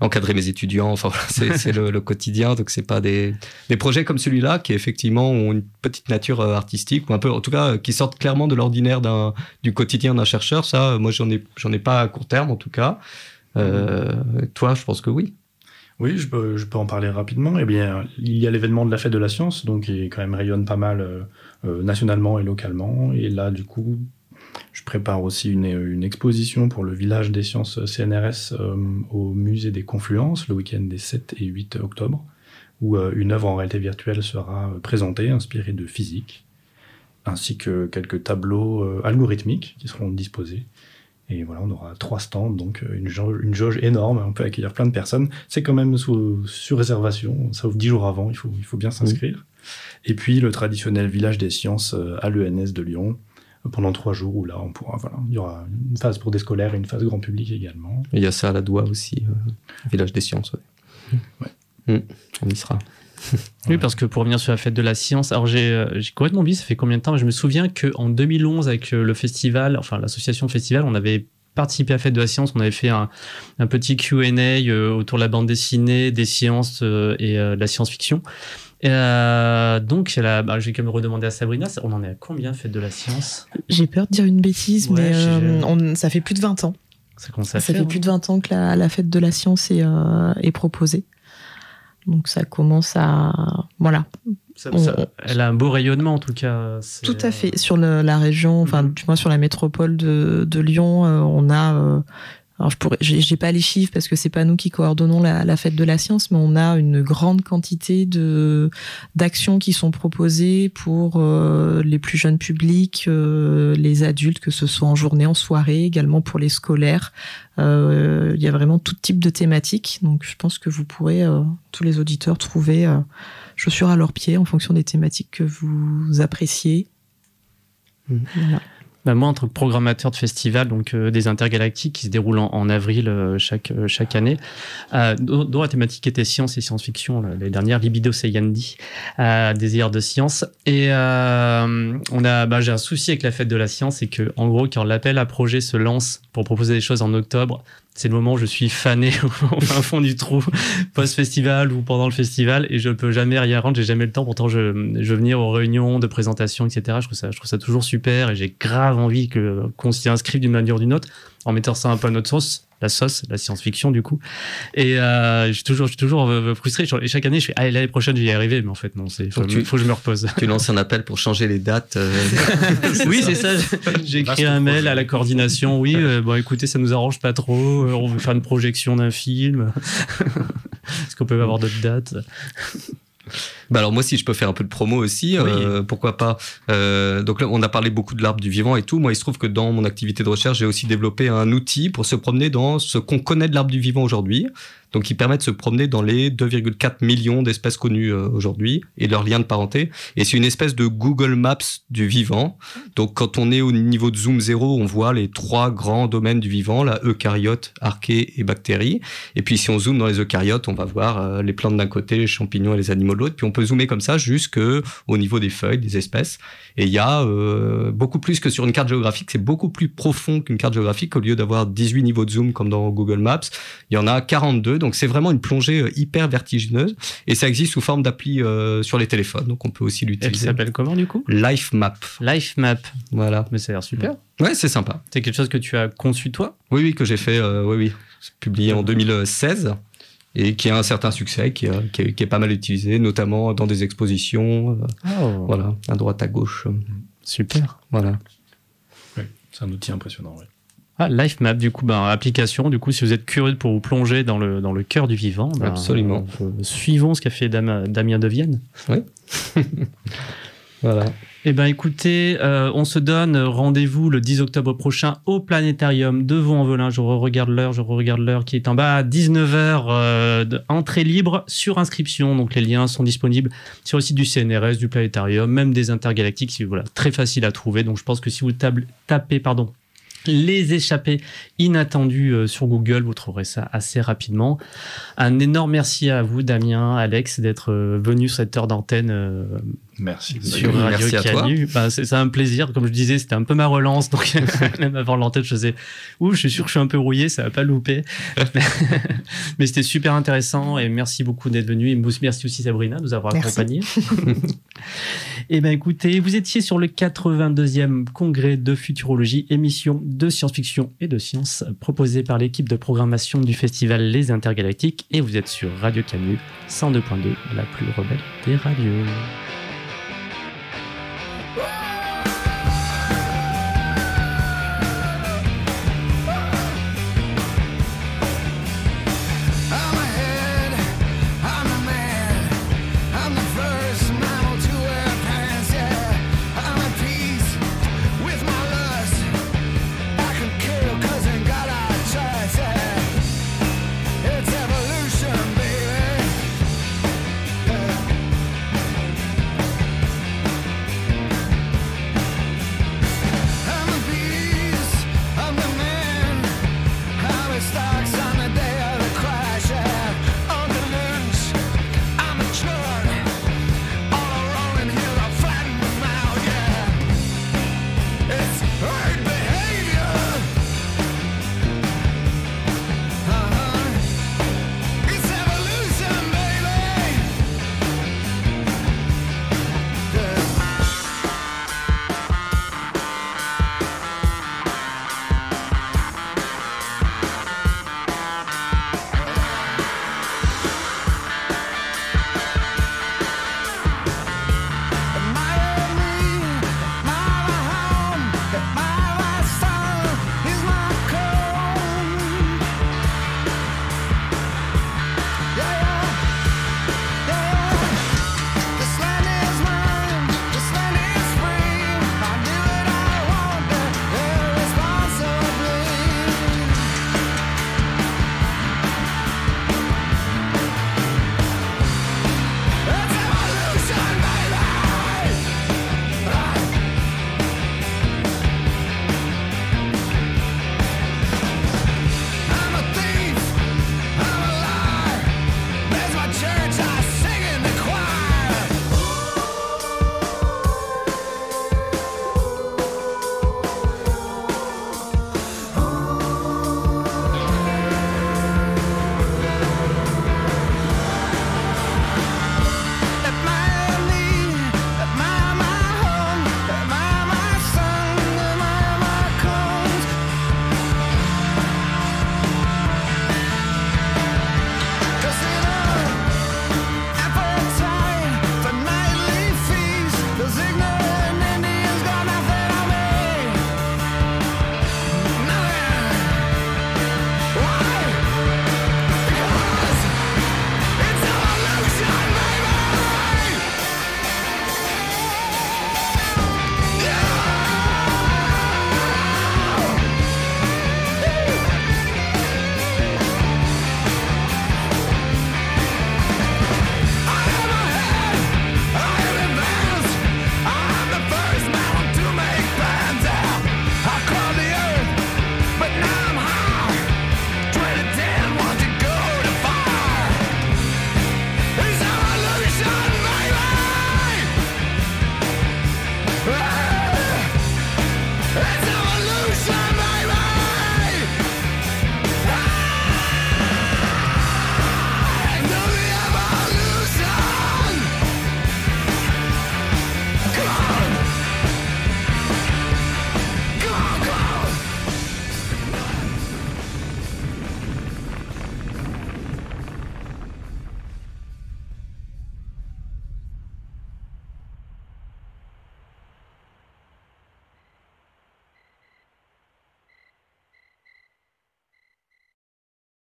encadrer mes étudiants. Enfin, c'est le, le quotidien. Donc, c'est pas des, des projets comme celui-là qui effectivement ont une petite nature artistique ou un peu, en tout cas, qui sortent clairement de l'ordinaire du quotidien d'un chercheur. Ça, moi, j'en ai, j'en ai pas court terme, en tout cas. Euh, toi, je pense que oui. Oui, je peux, en parler rapidement. Eh bien, il y a l'événement de la fête de la science, donc qui quand même rayonne pas mal euh, euh, nationalement et localement. Et là, du coup, je prépare aussi une, exposition pour le village des sciences CNRS au musée des Confluences le week-end des 7 et 8 octobre, où une œuvre en réalité virtuelle sera présentée, inspirée de physique, ainsi que quelques tableaux algorithmiques qui seront disposés. Et voilà, on aura trois stands, donc euh, une jauge, une jauge énorme, on peut accueillir plein de personnes. C'est quand même sous, sur réservation, ça ouvre dix jours avant, il faut, il faut bien s'inscrire. Et puis le traditionnel village des sciences euh, à l'ENS de Lyon, euh, pendant trois jours, où là, on pourra, voilà, il y aura une phase pour des scolaires et une phase grand public également. Il y a ça à la doigt aussi, euh, village des sciences. Ouais. Ouais. Mm, on y sera. Oui, parce que pour revenir sur la fête de la science, alors j'ai euh, complètement oublié, ça fait combien de temps Je me souviens qu'en 2011, avec euh, le festival, enfin l'association festival, on avait participé à la fête de la science, on avait fait un, un petit Q&A euh, autour de la bande dessinée, des sciences et de la science-fiction. Et, euh, donc, j'ai la- bah, j'ai quand même redemandé à Sabrina, ça- on en est à combien fête de la science? J'ai peur de dire une bêtise, Ouais, mais euh, on- ça fait plus de 20 ans. Ça commence à Ça faire, fait plus de 20 ans que la, la fête de la science est, euh, est proposée. Donc ça commence à... Voilà, Ça- on- ça- elle a un beau rayonnement en tout cas. tout à fait. Sur le- la région, enfin Mhm. du moins sur la métropole de, de Lyon, euh, on a... alors je pourrais, j'ai pas les chiffres parce que c'est pas nous qui coordonnons la, la fête de la science, mais on a une grande quantité de d'actions qui sont proposées pour euh, les plus jeunes publics, euh, les adultes, que ce soit en journée, en soirée, également pour les scolaires. Euh, Il y a vraiment tout type de thématiques, donc je pense que vous pourrez euh, tous les auditeurs trouver euh, chaussures à leurs pieds en fonction des thématiques que vous appréciez. Mhm. Voilà. Moi, en tant que programmateur de festival, donc euh, des intergalactiques qui se déroulent en, avril euh, chaque, euh, chaque année, euh, dont, la thématique était science et science-fiction, les dernières, Libido Seyandi, euh, désir de science. Et on a, bah, j'ai un souci avec la fête de la science, c'est que, en gros, quand l'appel à projet se lance pour proposer des choses en octobre, c'est le moment où je suis fané au fond du trou, post-festival ou pendant le festival, et je peux jamais rien rendre, j'ai jamais le temps. Pourtant, je, je veux venir aux réunions de présentation, etc. Je trouve ça, je trouve ça toujours super, et j'ai grave envie que qu'on s'y inscrive d'une manière ou d'une autre, en mettant ça un peu à notre sauce, la sauce, la science-fiction du coup. Et euh, je suis toujours, je suis toujours euh, frustré. Et chaque année, je fais, ah, l'année prochaine, je vais y arriver, mais en fait, non, c'est faut, tu- faut que je me repose. Tu lances un appel pour changer les dates. euh, oui, c'est ça. J'ai écrit un mail à la coordination. Oui, euh, bon, écoutez, ça nous arrange pas trop. on veut faire une projection d'un film. Est-ce qu'on peut avoir d'autres dates? Bah alors moi si je peux faire un peu de promo aussi, euh, pourquoi pas. Euh, donc là on a parlé beaucoup de l'arbre du vivant et tout. Moi il se trouve que dans mon activité de recherche j'ai aussi développé un outil pour se promener dans ce qu'on connaît de l'arbre du vivant aujourd'hui. Donc qui permet de se promener dans les 2,4 millions d'espèces connues euh, aujourd'hui et leurs liens de parenté. Et c'est une espèce de Google Maps du vivant. Donc quand on est au niveau de zoom zéro, on voit les trois grands domaines du vivant, la eucaryote, archée et bactéries. Et puis si on zoome dans les eucaryotes, on va voir euh, les plantes d'un côté, les champignons et les animaux de l'autre. Puis on peut zoomer comme ça jusque au niveau des feuilles, des espèces. Et il y a euh, beaucoup plus que sur une carte géographique, c'est beaucoup plus profond qu'une carte géographique. Au lieu d'avoir 18 niveaux de zoom comme dans Google Maps, il y en a 42. Donc c'est vraiment une plongée euh, hyper vertigineuse. Et ça existe sous forme d'appli euh, sur les téléphones. Donc on peut aussi Elle l'utiliser. s'appelle comment du coup? Life Map. Life Map. Voilà. Mais ça a l'air super. Ouais, c'est sympa. C'est quelque chose que tu as conçu toi? Oui, oui, que j'ai fait, euh, oui, oui. C'est publié en 2016 et qui a un certain succès, qui, a- qui est, qui est pas mal utilisé, notamment dans des expositions, euh, Oh, voilà, à droite, à gauche. Super. Voilà. Ouais, c'est un outil impressionnant. ouais. Ah, Life Map, du coup, ben, application. Du coup, si vous êtes curieux pour vous plonger dans le, dans le cœur du vivant, ben, Absolument. euh, suivons ce qu'a fait Dam- Damien Devienne. Voilà. Eh ben, écoutez, euh, on se donne rendez-vous le 10 octobre prochain au planétarium de Vaux-en-Velin. Je regarde l'heure, je regarde l'heure qui est en bas à 19h, entrée libre sur inscription. Donc, les liens sont disponibles sur le site du CNRS, du planétarium, même des intergalactiques. Voilà, très facile à trouver. Donc, je pense que si vous tapez, pardon, les échappées inattendues euh, sur Google, vous trouverez ça assez rapidement. Un énorme merci à vous, Damien, Alex, d'être euh, venu sur cette heure d'antenne euh, Merci. sur Radio merci à toi. Canu. Bah, c'est un plaisir. Comme je disais, c'était un peu ma relance. Donc, même avant l'antenne, je faisais Ouh, je suis sûr que je suis un peu rouillé, ça va pas louper. Mais c'était super intéressant et merci beaucoup d'être venu. Et merci aussi Sabrina de nous avoir accompagnés. Eh ben écoutez, vous étiez sur le 82e congrès de futurologie, émission de science-fiction et de science proposée par l'équipe de programmation du festival Les Intergalactiques et vous êtes sur Radio Canu 102.2, la plus rebelle des radios. Ah!